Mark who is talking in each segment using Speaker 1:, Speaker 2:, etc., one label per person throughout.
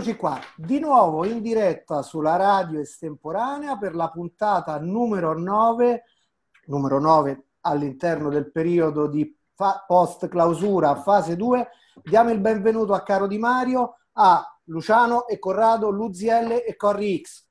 Speaker 1: Eccoci qua, di nuovo in diretta sulla radio estemporanea per la puntata numero 9, numero 9 all'interno del periodo di fa- post clausura fase 2. Diamo il benvenuto a Caro Di Mario, a Luciano e Corrado, Luzielle e Corri X.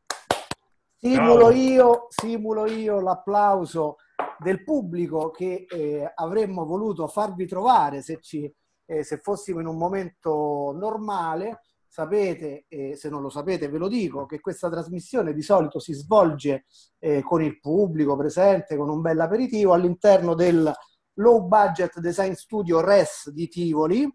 Speaker 1: Simulo io, simulo io l'applauso del pubblico che eh, avremmo voluto farvi trovare se, ci, eh, se fossimo in un momento normale sapete, e se non lo sapete ve lo dico, che questa trasmissione di solito si svolge eh, con il pubblico presente, con un bel aperitivo all'interno del Low Budget Design Studio RES di Tivoli,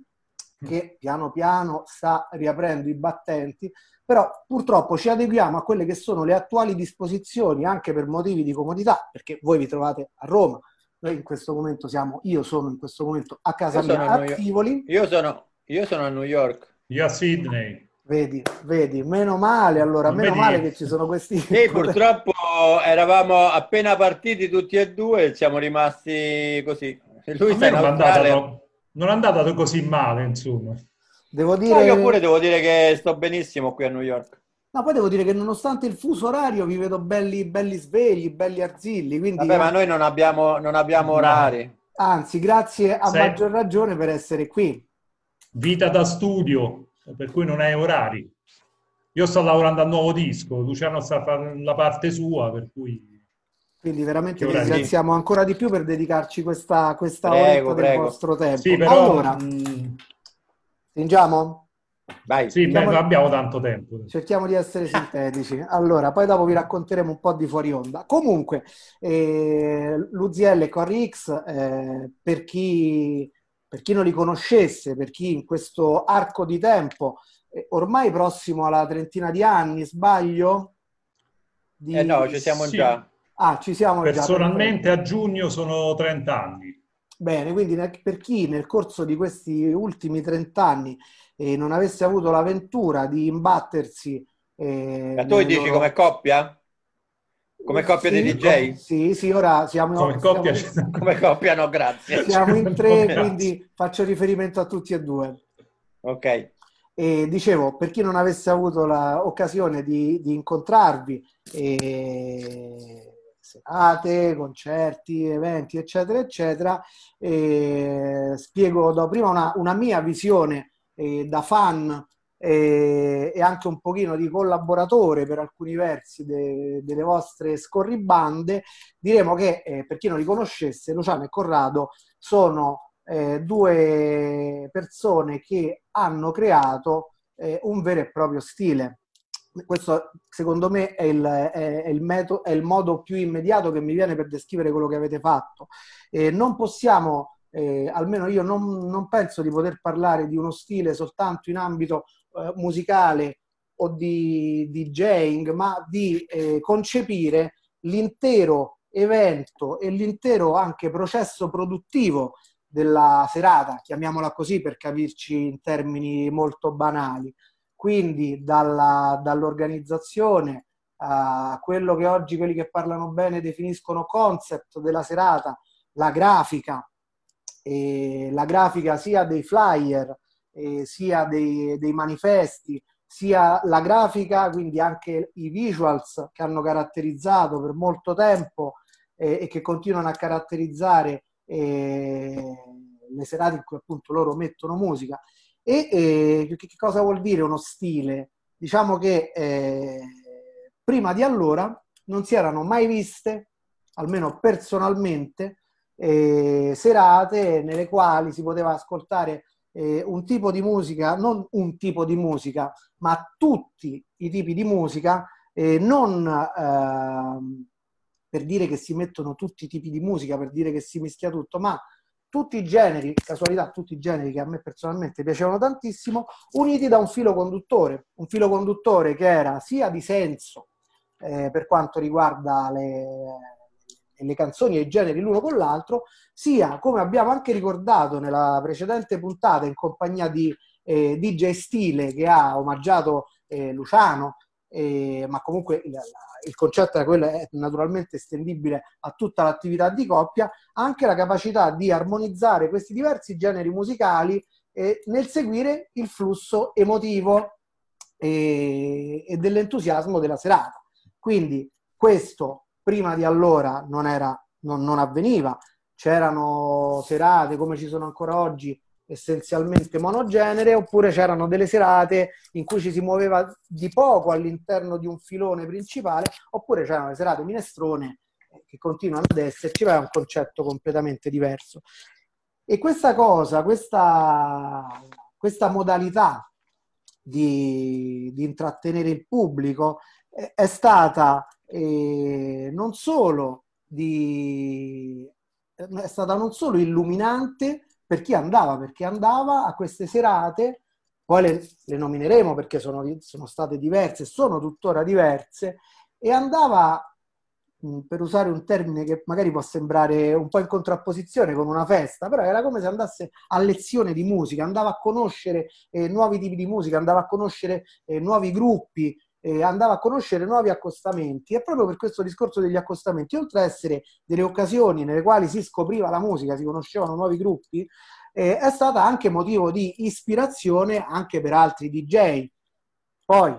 Speaker 1: che piano piano sta riaprendo i battenti, però purtroppo ci adeguiamo a quelle che sono le attuali disposizioni anche per motivi di comodità, perché voi vi trovate a Roma, noi in questo momento siamo, io sono in questo momento a casa
Speaker 2: Io
Speaker 1: mia
Speaker 2: a New.
Speaker 1: Tivoli.
Speaker 2: Io sono, io sono a New York.
Speaker 3: Io a Sydney.
Speaker 1: Vedi, vedi, meno male allora,
Speaker 3: Non
Speaker 1: meno
Speaker 3: vedi?
Speaker 1: male che ci sono questi...
Speaker 2: Sì, purtroppo eravamo appena partiti tutti e due e siamo rimasti così. E Lui sta in
Speaker 3: non è andata,
Speaker 2: Australia.
Speaker 3: no- non è andata così male, insomma.
Speaker 1: Devo dire...
Speaker 2: io pure devo dire che sto benissimo qui a New York.
Speaker 1: No, poi devo dire che nonostante il fuso orario vi vedo belli, belli svegli, belli arzilli, quindi
Speaker 2: Vabbè, ma noi non abbiamo, non abbiamo orari.
Speaker 1: anzi, grazie a
Speaker 3: Sì.
Speaker 1: maggior ragione per essere qui.
Speaker 3: Vita da studio, per cui non hai orari. Io sto lavorando al nuovo disco, Luciano sta a fare la parte sua, per cui...
Speaker 1: Quindi veramente vi ringraziamo ancora di più per dedicarci questa, questa
Speaker 2: Prego,
Speaker 1: oretta del
Speaker 2: prego.
Speaker 1: vostro tempo.
Speaker 3: Sì, però...
Speaker 1: Allora,
Speaker 3: mh,
Speaker 1: stringiamo?
Speaker 2: Vai.
Speaker 3: sì, beh, non abbiamo tanto tempo.
Speaker 1: Cerchiamo di essere sintetici. Allora, poi dopo vi racconteremo un po' di fuori onda. Comunque, eh, l'UZL e Corri X, eh, per chi, per chi non li conoscesse, per chi in questo arco di tempo, eh, ormai prossimo alla trentina di anni, sbaglio? Di-
Speaker 2: Eh no, ci siamo
Speaker 3: Sì.
Speaker 2: già.
Speaker 1: Ah, ci siamo già.
Speaker 3: Personalmente a giugno sono 30 anni.
Speaker 1: Bene, quindi per chi nel corso di questi ultimi 30 anni eh, non avesse avuto la ventura di imbattersi... eh,
Speaker 2: Ma tu dici
Speaker 1: loro-
Speaker 2: come coppia? Come coppia
Speaker 1: Sì,
Speaker 2: di DJ?
Speaker 1: Sì, sì, ora siamo,
Speaker 3: Come coppia...
Speaker 1: siamo,
Speaker 2: Come coppia no, grazie.
Speaker 1: siamo in tre, quindi faccio riferimento a tutti e due.
Speaker 2: Ok.
Speaker 1: E dicevo, per chi non avesse avuto l'occasione di, di incontrarvi, eh, serate, concerti, eventi, eccetera, eccetera, eh, spiego do prima una, una mia visione eh, da fan eh, e anche un pochino di collaboratore per alcuni versi de- delle vostre scorribande. Diremo che, eh, per chi non li conoscesse, Luciano e Corrado sono eh, due persone che hanno creato eh, un vero e proprio stile. Questo secondo me è il, è il metodo, è il modo più immediato che mi viene per descrivere quello che avete fatto. Eh, non possiamo, eh, almeno io non, non penso di poter parlare di uno stile soltanto in ambito eh, musicale o di DJing, ma di eh, concepire l'intero evento e l'intero anche processo produttivo della serata, chiamiamola così per capirci in termini molto banali. Quindi dalla- dall'organizzazione a quello che oggi quelli che parlano bene definiscono concept della serata, la grafica, la grafica sia dei flyer, eh, sia dei, dei manifesti, sia la grafica, quindi anche i visuals che hanno caratterizzato per molto tempo eh, e che continuano a caratterizzare eh, le serate in cui appunto loro mettono musica. E eh, che, cosa vuol dire uno stile? Diciamo che eh, prima di allora non si erano mai viste, almeno personalmente, eh, serate nelle quali si poteva ascoltare eh, un tipo di musica, non un tipo di musica, ma tutti i tipi di musica, eh, non ehm, per dire che si mettono tutti i tipi di musica, per dire che si mischia tutto, ma tutti i generi, casualità, tutti i generi che a me personalmente piacevano tantissimo, uniti da un filo conduttore, un filo conduttore che era sia di senso eh, per quanto riguarda le, le canzoni e i generi l'uno con l'altro, sia come abbiamo anche ricordato nella precedente puntata in compagnia di eh, DJ Stile che ha omaggiato eh, Luciano, eh, ma comunque il, il concetto è quello, è naturalmente estendibile a tutta l'attività di coppia, anche la capacità di armonizzare questi diversi generi musicali eh, nel seguire il flusso emotivo e, e dell'entusiasmo della serata. Quindi questo prima di allora non, era, non, non avveniva, c'erano serate come ci sono ancora oggi essenzialmente monogenere oppure c'erano delle serate in cui ci si muoveva di poco all'interno di un filone principale oppure c'erano le serate minestrone eh, che continuano ad esserci ma è un concetto completamente diverso. E questa cosa questa, questa modalità di, di, intrattenere il pubblico è, è stata eh, non solo di, è stata non solo illuminante per chi andava, perché andava a queste serate, poi le, le nomineremo perché sono, sono, state diverse, sono tuttora diverse, e andava, per usare un termine che magari può sembrare un po' in contrapposizione con una festa, però era come se andasse a lezione di musica, andava a conoscere eh, nuovi tipi di musica, andava a conoscere eh, nuovi gruppi, eh, andava a conoscere nuovi accostamenti e proprio per questo discorso degli accostamenti, oltre ad essere delle occasioni nelle quali si scopriva la musica, si conoscevano nuovi gruppi, eh, è stata anche motivo di ispirazione anche per altri DJ. Poi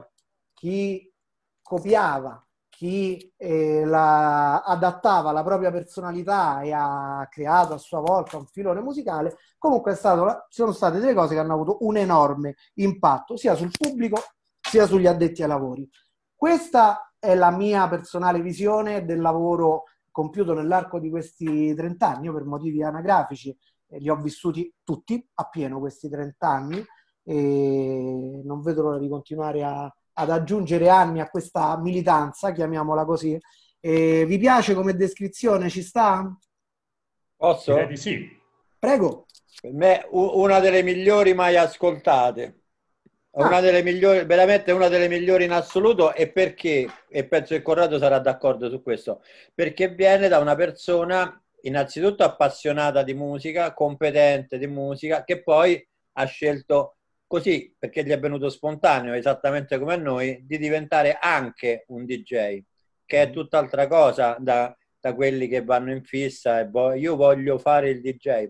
Speaker 1: chi copiava, chi eh, la, adattava la propria personalità e ha creato a sua volta un filone musicale, comunque stato, sono state delle cose che hanno avuto un enorme impatto sia sul pubblico sia sugli addetti ai lavori. Questa è la mia personale visione del lavoro compiuto nell'arco di questi 30 anni. Io per motivi anagrafici eh, li ho vissuti tutti appieno questi 30 anni e non vedo l'ora di continuare a, ad aggiungere anni a questa militanza, chiamiamola così. E vi piace come descrizione? Ci sta?
Speaker 2: Posso?
Speaker 3: Direi di sì.
Speaker 1: Prego.
Speaker 2: Per me una delle migliori mai ascoltate. Ah. Una delle migliori, veramente una delle migliori in assoluto e perché, e penso che Corrado sarà d'accordo su questo, perché viene da una persona innanzitutto appassionata di musica, competente di musica, che poi ha scelto così, perché gli è venuto spontaneo, esattamente come a noi, di diventare anche un DJ, che è tutt'altra cosa da, da quelli che vanno in fissa e vo- io voglio fare il DJ.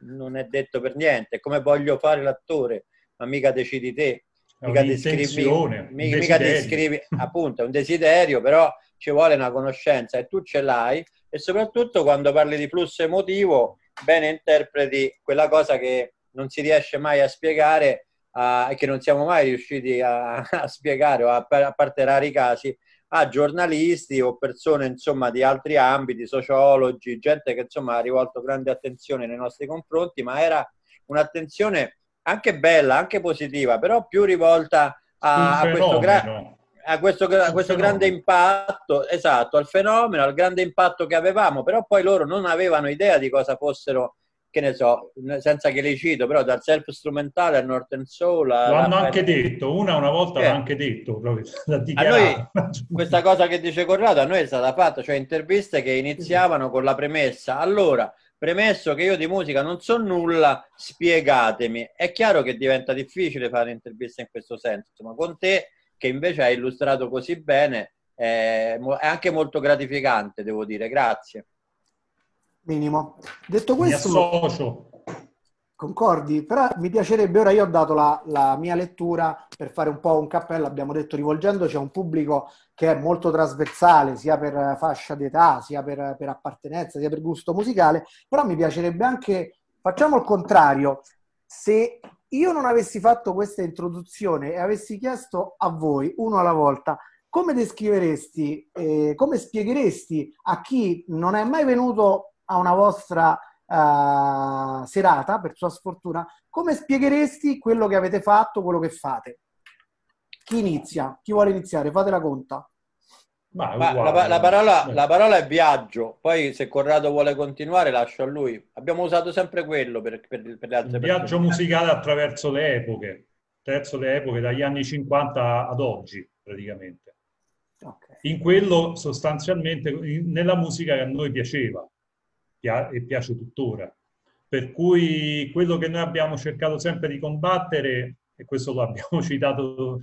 Speaker 2: Non è detto per niente, come voglio fare l'attore ma mica decidi te. Mica descrivi, mica, descrivi, appunto, è un desiderio, però ci vuole una conoscenza e tu ce l'hai e soprattutto quando parli di flusso emotivo, bene interpreti quella cosa che non si riesce mai a spiegare e che non siamo mai riusciti a, a spiegare, o a, a parte rari casi, a giornalisti o persone insomma di altri ambiti, sociologi, gente che insomma ha rivolto grande attenzione nei nostri confronti, ma era un'attenzione anche bella, anche positiva, però più rivolta a, a questo, gra- a questo, a questo grande impatto, esatto, al fenomeno, al grande impatto che avevamo, però poi loro non avevano idea di cosa fossero che ne so, senza che li cito, però dal self strumentale al Northern Soul. Lo
Speaker 3: hanno anche detto, una una volta eh. l'ha anche detto. Proprio,
Speaker 2: a noi, questa cosa che dice Corrado, a noi è stata fatta, cioè interviste che iniziavano con la premessa. Allora, Premesso che io di musica non so nulla, spiegatemi. È chiaro che diventa difficile fare interviste in questo senso, ma con te che invece hai illustrato così bene è, anche molto gratificante, devo dire. Grazie.
Speaker 1: Minimo. Detto questo, Concordi? Però mi piacerebbe, ora io ho dato la, la, mia lettura per fare un po' un cappello, abbiamo detto rivolgendoci a un pubblico che è molto trasversale, sia per fascia d'età, sia per, per appartenenza, sia per gusto musicale, però mi piacerebbe anche, facciamo il contrario, se io non avessi fatto questa introduzione e avessi chiesto a voi, uno alla volta, come descriveresti, eh, come spiegheresti a chi non è mai venuto a una vostra uh, serata, per sua sfortuna, come spiegheresti quello che avete fatto, quello che fate? Chi inizia? Chi vuole iniziare? Fate la conta.
Speaker 2: Ma, Ma la, la, parola, la, parola, è viaggio, poi se Corrado vuole continuare lascio a lui. Abbiamo usato sempre quello per, per, per le altre
Speaker 3: Il Viaggio musicale attraverso le epoche, attraverso le epoche dagli anni 50 ad oggi praticamente. Okay. In quello sostanzialmente, nella musica che a noi piaceva e piace tuttora. Per cui quello che noi abbiamo cercato sempre di combattere, e questo lo abbiamo citato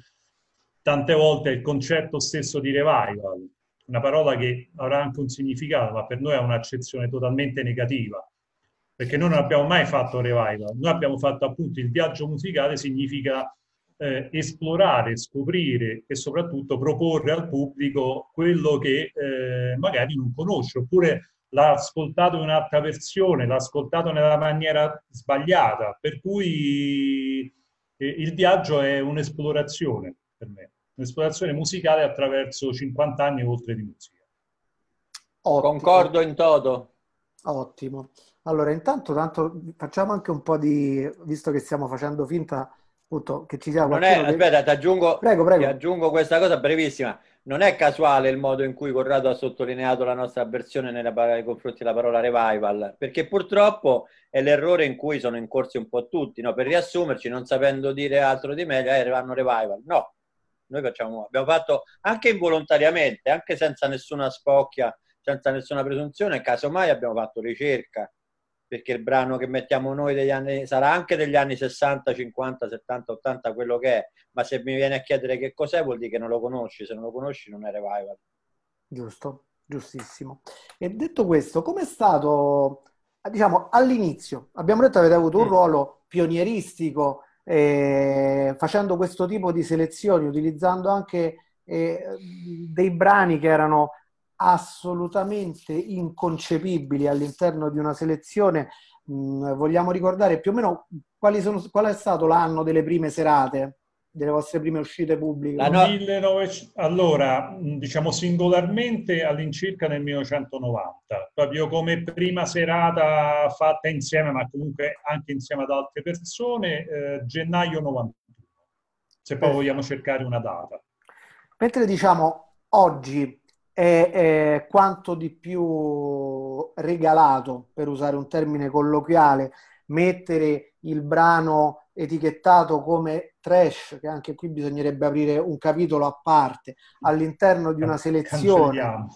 Speaker 3: tante volte, è il concetto stesso di revival, una parola che avrà anche un significato, ma per noi ha un'accezione totalmente negativa, perché noi non abbiamo mai fatto revival, noi abbiamo fatto appunto il viaggio musicale, significa eh, esplorare, scoprire e soprattutto proporre al pubblico quello che eh, magari non conosce, oppure l'ha ascoltato in un'altra versione, l'ha ascoltato nella maniera sbagliata, per cui eh, il viaggio è un'esplorazione per me, un'esplorazione musicale attraverso 50 anni oltre di musica.
Speaker 2: Ottimo. Concordo in toto.
Speaker 1: Ottimo. Allora, intanto tanto facciamo anche un po' di, visto che stiamo facendo finta appunto che ci sia
Speaker 2: qualcuno... Non è, aspetta, ti aggiungo, prego, prego. ti aggiungo questa cosa brevissima. Non è casuale il modo in cui Corrado ha sottolineato la nostra avversione nei confronti della parola revival, perché purtroppo è l'errore in cui sono incorsi un po' tutti, no? per riassumerci, non sapendo dire altro di meglio, eh, vanno revival. No, noi facciamo, abbiamo fatto anche involontariamente, anche senza nessuna spocchia, senza nessuna presunzione, casomai abbiamo fatto ricerca, perché il brano che mettiamo noi degli anni sarà anche degli anni 60, 50, 70, 80, quello che è, ma se mi viene a chiedere che cos'è vuol dire che non lo conosci, se non lo conosci non è revival.
Speaker 1: Giusto, giustissimo. E detto questo, com'è stato, diciamo, all'inizio? Abbiamo detto che avete avuto un mm. ruolo pionieristico eh, facendo questo tipo di selezioni, utilizzando anche eh, dei brani che erano assolutamente inconcepibili all'interno di una selezione. Mm, vogliamo ricordare più o meno sono, qual è stato l'anno delle prime serate, delle vostre prime uscite pubbliche?
Speaker 3: No... 19... Allora, mm, diciamo singolarmente all'incirca nel 1990, proprio come prima serata fatta insieme, ma comunque anche insieme ad altre persone, eh, gennaio 91, se poi eh. vogliamo cercare una data.
Speaker 1: Mentre diciamo oggi è, è quanto di più regalato, per usare un termine colloquiale, mettere il brano etichettato come trash, che anche qui bisognerebbe aprire un capitolo a parte, all'interno di una selezione.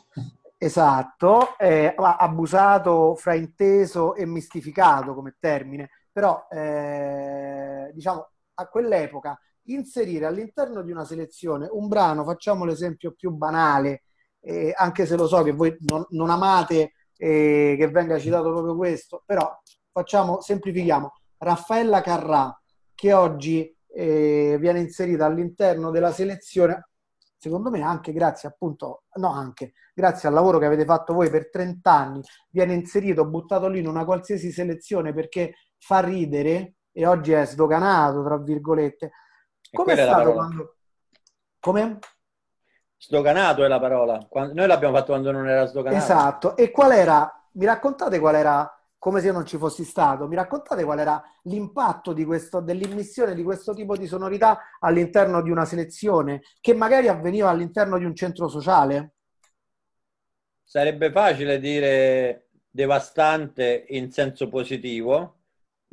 Speaker 1: Esatto, eh, abusato, frainteso e mistificato come termine, però eh, diciamo a quell'epoca inserire all'interno di una selezione un brano, facciamo l'esempio più banale, eh, anche se lo so che voi non, non amate eh, che venga citato proprio questo, però facciamo, semplifichiamo. Raffaella Carrà, che oggi eh, viene inserita all'interno della selezione, secondo me anche grazie appunto, no anche, grazie al lavoro che avete fatto voi per 30 anni, viene inserito, buttato lì in una qualsiasi selezione perché fa ridere e oggi è sdoganato, tra virgolette. Come è stato quando... Come?
Speaker 2: Sdoganato è la parola. Noi l'abbiamo fatto quando non era sdoganato.
Speaker 1: Esatto. E qual era? Mi raccontate qual era, come se io non ci fossi stato, mi raccontate qual era l'impatto di questo, dell'immissione di questo tipo di sonorità all'interno di una selezione che magari avveniva all'interno di un centro sociale?
Speaker 2: Sarebbe facile dire devastante in senso positivo,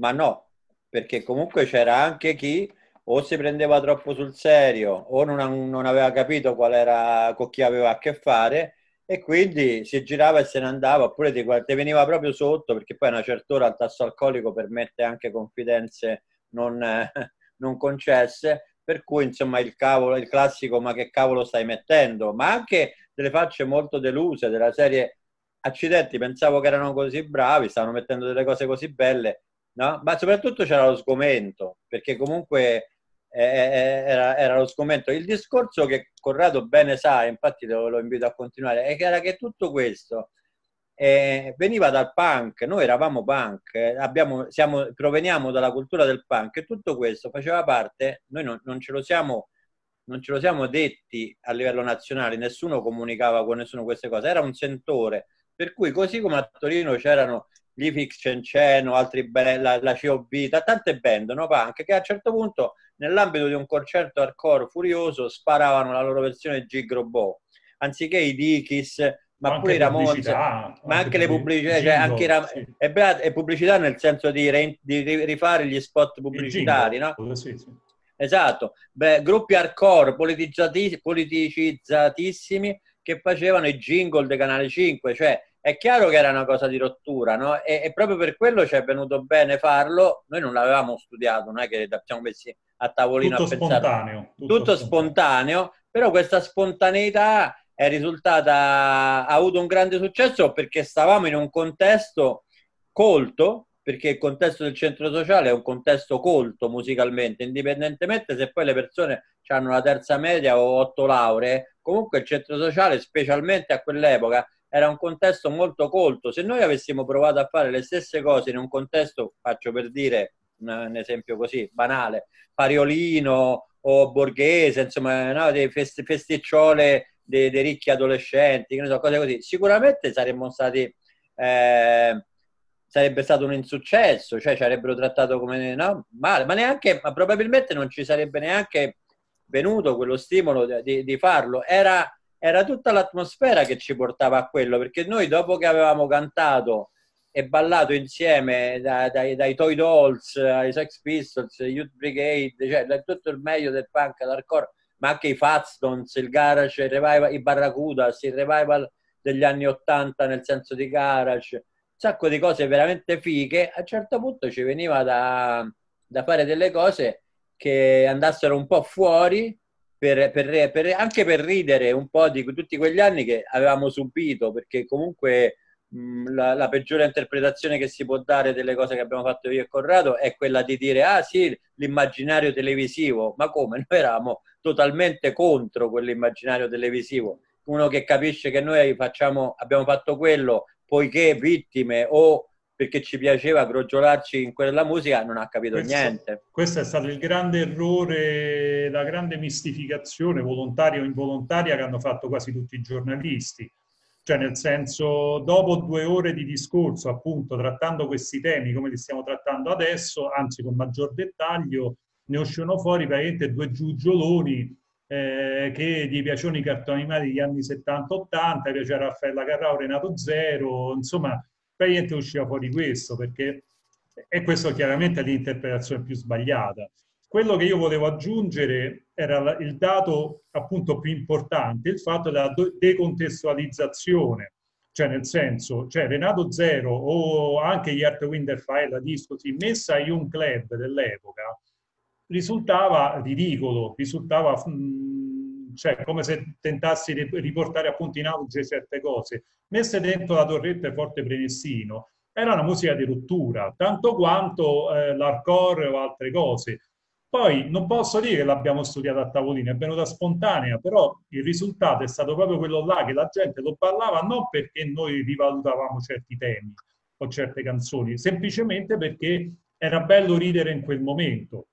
Speaker 2: ma no, perché comunque c'era anche chi o si prendeva troppo sul serio o non, non aveva capito qual era, con chi aveva a che fare e quindi si girava e se ne andava oppure ti, ti veniva proprio sotto perché poi a una certa ora il tasso alcolico permette anche confidenze non, eh, non concesse per cui insomma il cavolo, il classico ma che cavolo stai mettendo ma anche delle facce molto deluse della serie accidenti pensavo che erano così bravi stavano mettendo delle cose così belle no? ma soprattutto c'era lo sgomento perché comunque era, era, lo sgomento. Il discorso che Corrado bene sa, infatti lo, lo invito a continuare, è che era che tutto questo eh, veniva dal punk, noi eravamo punk, eh, abbiamo, siamo, proveniamo dalla cultura del punk. E tutto questo faceva parte, noi non, non, ce siamo, non ce lo siamo detti a livello nazionale, nessuno comunicava con nessuno queste cose, era un sentore, per cui così come a Torino c'erano gli Fix Cenceno, altri la, la COB, tante band, no, punk, che a un certo punto nell'ambito di un concerto hardcore furioso sparavano la loro versione Gigrobot, anziché i Dikis, ma, ma pure i Ramones, ma anche, anche le pubblicità, cioè anche i Ram- sì. è, pubblicità nel senso di, re- di rifare gli spot pubblicitari, no? Sì, sì. Esatto, Beh, gruppi hardcore politicizzatissimi che facevano i jingle del Canale 5, cioè è chiaro che era una cosa di rottura, no? E, e, proprio per quello ci è venuto bene farlo. Noi non l'avevamo studiato, non è che ci siamo messi a tavolino
Speaker 3: tutto
Speaker 2: a pensare.
Speaker 3: Spontaneo,
Speaker 2: tutto, tutto spontaneo. spontaneo, però questa spontaneità è risultata, ha avuto un grande successo perché stavamo in un contesto colto, perché il contesto del centro sociale è un contesto colto musicalmente, indipendentemente se poi le persone hanno la terza media o otto lauree, comunque il centro sociale, specialmente a quell'epoca, era un contesto molto colto. Se noi avessimo provato a fare le stesse cose in un contesto, faccio per dire un, esempio così banale, pariolino o borghese, insomma, no, dei fest- festicciole dei, dei, ricchi adolescenti, so, cose così, sicuramente saremmo stati... Eh, sarebbe stato un insuccesso, cioè ci avrebbero trattato come no, male, ma neanche, ma probabilmente non ci sarebbe neanche venuto quello stimolo di, di farlo. Era, era, tutta l'atmosfera che ci portava a quello, perché noi dopo che avevamo cantato e ballato insieme da, dai, dai Toy Dolls ai Sex Pistols, Youth Brigade, cioè tutto il meglio del punk, l'hardcore, ma anche i Fatstones, il garage, il revival, i Barracudas, il revival degli anni Ottanta nel senso di garage sacco di cose veramente fighe, a un certo punto ci veniva da, da fare delle cose che andassero un po' fuori per, per, per, anche per ridere un po' di tutti quegli anni che avevamo subito, perché comunque mh, la, la, peggiore interpretazione che si può dare delle cose che abbiamo fatto io e Corrado è quella di dire ah sì, l'immaginario televisivo, ma come? Noi eravamo totalmente contro quell'immaginario televisivo. Uno che capisce che noi facciamo, abbiamo fatto quello poiché vittime o perché ci piaceva crogiolarci in quella musica, non ha capito
Speaker 3: questo,
Speaker 2: niente.
Speaker 3: Questo è stato il grande errore, la grande mistificazione volontaria o involontaria che hanno fatto quasi tutti i giornalisti. Cioè, nel senso, dopo due ore di discorso, appunto, trattando questi temi come li stiamo trattando adesso, anzi con maggior dettaglio, ne uscirono fuori praticamente due giugioloni eh, che gli piacevano i cartoni animati degli anni 70-80, piaceva Raffaella Carrao, Renato Zero, insomma, praticamente usciva fuori questo, perché e questo chiaramente è l'interpretazione più sbagliata. Quello che io volevo aggiungere era il dato appunto più importante, il fatto della decontestualizzazione, cioè nel senso, cioè Renato Zero o anche gli Art Wind Fire, la disco, messa in un club dell'epoca, risultava ridicolo, risultava mm, cioè, come se tentassi di riportare appunto in auge certe cose. Messe dentro la torretta Forte Prenestino, era una musica di rottura, tanto quanto eh, l'hardcore o altre cose. Poi non posso dire che l'abbiamo studiata a tavolino, è venuta spontanea, però il risultato è stato proprio quello là, che la gente lo parlava non perché noi rivalutavamo certi temi o certe canzoni, semplicemente perché era bello ridere in quel momento.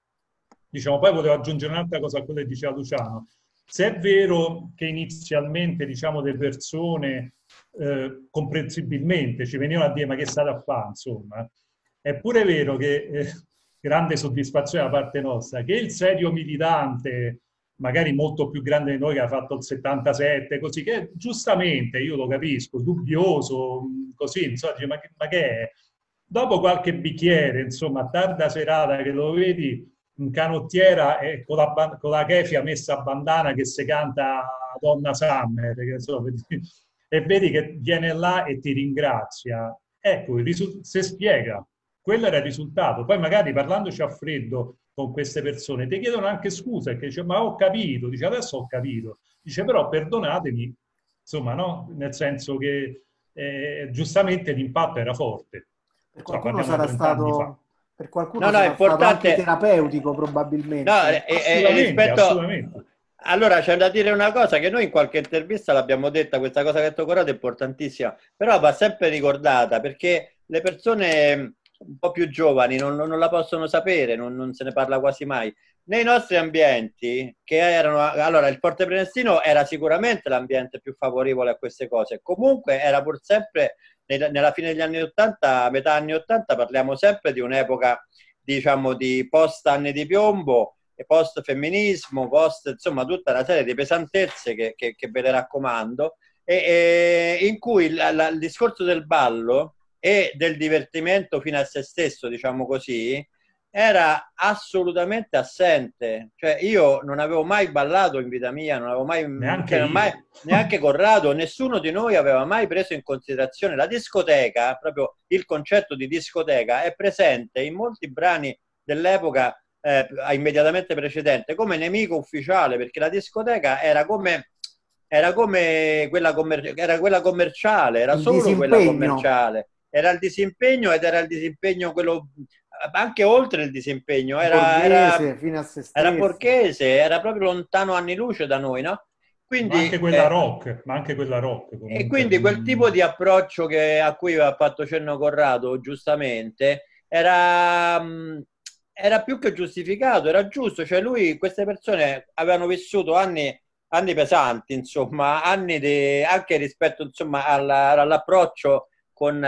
Speaker 3: Diciamo, poi volevo aggiungere un'altra cosa a quello che diceva Luciano. Se è vero che inizialmente diciamo, le persone eh, comprensibilmente ci venivano a dire ma che state a fare, insomma, è pure vero che, eh, grande soddisfazione da parte nostra, che il serio militante, magari molto più grande di noi che ha fatto il 77, così che giustamente, io lo capisco, dubbioso, così, insomma, dice, ma, ma che è? Dopo qualche bicchiere, insomma, tarda serata che lo vedi, in canottiera e con la, con la kefia messa a bandana che si canta Donna Summer che so, e vedi che viene là e ti ringrazia. Ecco, se spiega quello era il risultato. Poi magari parlandoci a freddo con queste persone ti chiedono anche scusa e dice ma ho capito dice adesso ho capito dice però perdonatemi insomma no? Nel senso che eh, giustamente l'impatto era forte.
Speaker 1: Per qualcuno cioè, sarà stato per qualcuno no, no, è importante... terapeutico probabilmente.
Speaker 2: No, eh, eh, rispetto... Allora c'è da dire una cosa che noi in qualche intervista l'abbiamo detta, questa cosa che ha detto Corrado è importantissima, però va sempre ricordata perché le persone un po' più giovani non, non la possono sapere, non, non, se ne parla quasi mai. Nei nostri ambienti, che erano allora il Forte Prenestino era sicuramente l'ambiente più favorevole a queste cose, comunque era pur sempre nella fine degli anni 80, metà anni 80, parliamo sempre di un'epoca, diciamo, di post anni di piombo, post femminismo, post, insomma, tutta una serie di pesantezze che, che, che ve le raccomando, e, e in cui la, la, il discorso del ballo e del divertimento fino a se stesso, diciamo così, era assolutamente assente. Cioè, io non avevo mai ballato in vita mia, non avevo mai neanche, cioè, mai, neanche Corrado, nessuno di noi aveva mai preso in considerazione la discoteca, proprio il concetto di discoteca è presente in molti brani dell'epoca eh, immediatamente precedente come nemico ufficiale, perché la discoteca era come era come quella, commer- era quella commerciale, era solo quella commerciale era il disimpegno ed era il disimpegno quello anche oltre il disimpegno, era, borghese, era, era borghese, era proprio lontano anni luce da noi, no?
Speaker 3: Quindi, ma anche quella eh, rock, ma anche quella rock.
Speaker 2: Comunque. E quindi quel tipo di approccio che, a cui ha fatto cenno Corrado, giustamente, era, mm, era più che giustificato, era giusto, cioè lui, queste persone avevano vissuto anni, anni pesanti, insomma, anni de, anche rispetto insomma, alla, all'approccio con,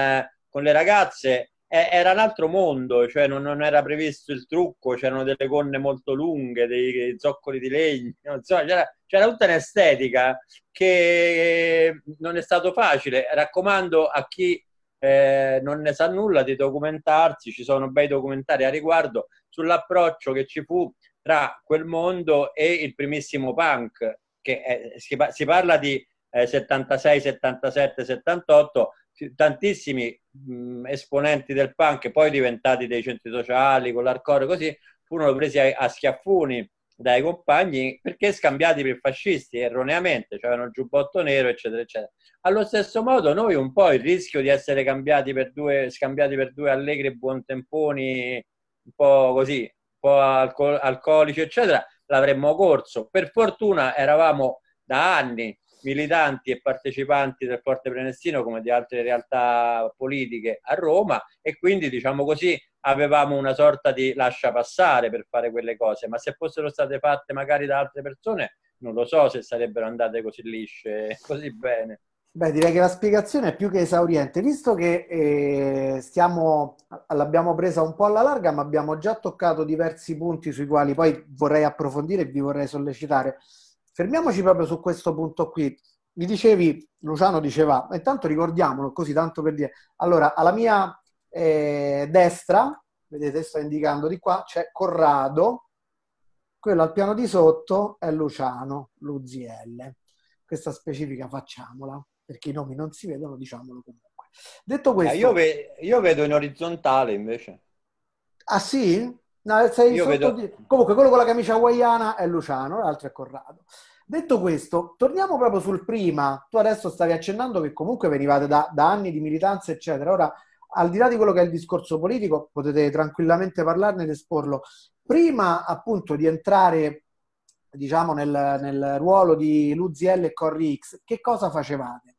Speaker 2: con le ragazze era un altro mondo, cioè non, non, era previsto il trucco, c'erano delle gonne molto lunghe, dei zoccoli di legno, insomma, c'era, c'era, tutta un'estetica che non è stato facile. Raccomando a chi eh, non ne sa nulla di documentarsi, ci sono bei documentari a riguardo sull'approccio che ci fu tra quel mondo e il primissimo punk, che è, si, si, parla di eh, 76, 77, 78 tantissimi mh, esponenti del punk, poi diventati dei centri sociali, con l'hardcore così, furono presi a, a, schiaffoni dai compagni perché scambiati per fascisti erroneamente, cioè avevano il giubbotto nero, eccetera, eccetera. Allo stesso modo, noi un po' il rischio di essere cambiati per due, scambiati per due allegri buontemponi, un po' così, un po' alcol- alcolici, eccetera, l'avremmo corso. Per fortuna eravamo da anni militanti e partecipanti del Forte Prenestino come di altre realtà politiche a Roma e quindi diciamo così avevamo una sorta di lascia passare per fare quelle cose, ma se fossero state fatte magari da altre persone non lo so se sarebbero andate così lisce, così bene.
Speaker 1: Beh, direi che la spiegazione è più che esauriente, visto che eh, stiamo, l'abbiamo presa un po' alla larga, ma abbiamo già toccato diversi punti sui quali poi vorrei approfondire e vi vorrei sollecitare. Fermiamoci proprio su questo punto qui. Mi dicevi, Luciano diceva, intanto ricordiamolo così tanto per dire, allora alla mia eh, destra, vedete sto indicando di qua, c'è Corrado, quello al piano di sotto è Luciano, l'UZL. Questa specifica facciamola, perché i nomi non si vedono, diciamolo comunque. Detto questo... Eh,
Speaker 2: io, ve- io vedo in orizzontale invece.
Speaker 1: Ah sì? No, sei vedo... di... Comunque, quello con la camicia hawaiana è Luciano, l'altro è Corrado. Detto questo, torniamo proprio sul prima. Tu adesso stavi accennando che comunque venivate da, da anni di militanza, eccetera. Ora, al di là di quello che è il discorso politico, potete tranquillamente parlarne ed esporlo. Prima, appunto, di entrare, diciamo, nel, nel ruolo di Luziel e Corri X, che cosa facevate?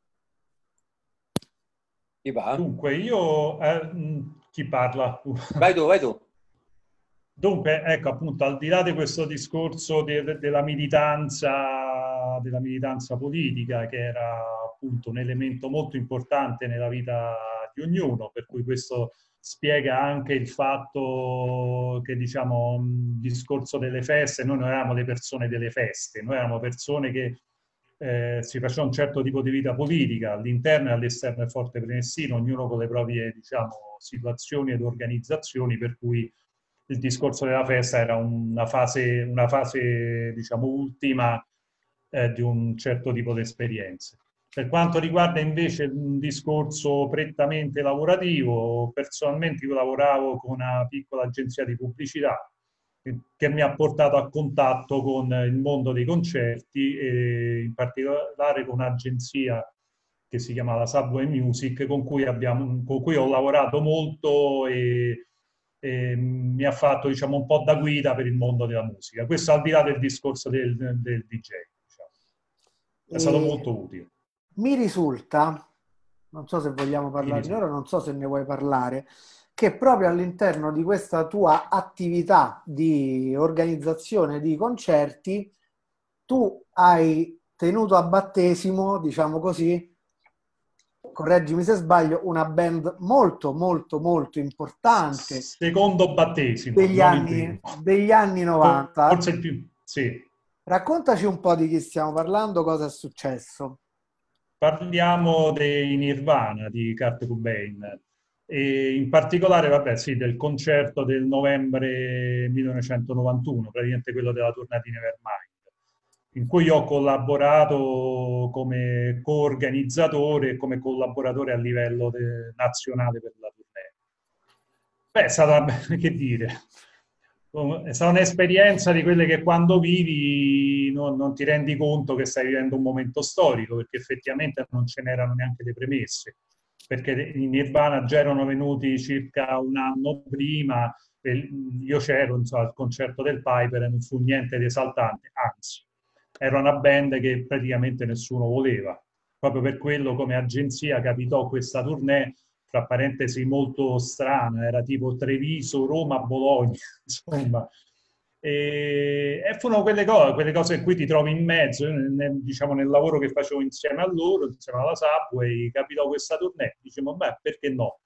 Speaker 3: Dunque, io... Eh, chi parla?
Speaker 2: Vai tu, vai tu.
Speaker 3: Dunque, ecco appunto, al di là di questo discorso de, de, della, militanza, della militanza politica, che era appunto un elemento molto importante nella vita di ognuno, per cui questo spiega anche il fatto che, diciamo, il discorso delle feste, noi non eravamo le persone delle feste, noi eravamo persone che eh, si faceva un certo tipo di vita politica all'interno e all'esterno del Forte Prenestino, ognuno con le proprie, diciamo, situazioni ed organizzazioni, per cui il discorso della festa era una fase, una fase diciamo, ultima eh, di un certo tipo di esperienze. Per quanto riguarda invece un discorso prettamente lavorativo, personalmente io lavoravo con una piccola agenzia di pubblicità che mi ha portato a contatto con il mondo dei concerti e in particolare con un'agenzia che si chiama la Subway Music con cui, abbiamo, con cui ho lavorato molto e eh, mi ha fatto diciamo, un po' da guida per il mondo della musica. Questo al di là del discorso del, del DJ. Diciamo. È stato molto utile.
Speaker 1: Mi risulta, non so se vogliamo parlare ora, non so se ne vuoi parlare, che proprio all'interno di questa tua attività di organizzazione di concerti tu hai tenuto a battesimo, diciamo così, correggimi se sbaglio, una band molto, molto, molto importante.
Speaker 3: Secondo battesimo.
Speaker 1: Degli, anni, degli anni 90.
Speaker 3: Forse il più, sì.
Speaker 1: Raccontaci un po' di chi stiamo parlando, cosa è successo.
Speaker 3: Parliamo dei Nirvana di Kurt Cobain e in particolare, vabbè, sì, del concerto del novembre 1991, praticamente quello della tournée di Nevermind in cui ho collaborato come coorganizzatore e come collaboratore a livello de- nazionale per la tournée. Beh, è stata, che dire, è stata un'esperienza di quelle che quando vivi non, non, ti rendi conto che stai vivendo un momento storico, perché effettivamente non ce n'erano neanche le premesse. perché in Nirvana già erano venuti circa un anno prima, io c'ero insomma, al concerto del Piper e non fu niente di esaltante, anzi, era una band che praticamente nessuno voleva. Proprio per quello come agenzia capitò questa tournée, tra parentesi molto strana, era tipo Treviso, Roma, Bologna, insomma, e, e furono quelle cose, quelle cose in cui ti trovi in mezzo, nel, diciamo nel lavoro che facevo insieme a loro, insieme alla Subway, capitò questa tournée, diciamo, beh, perché no?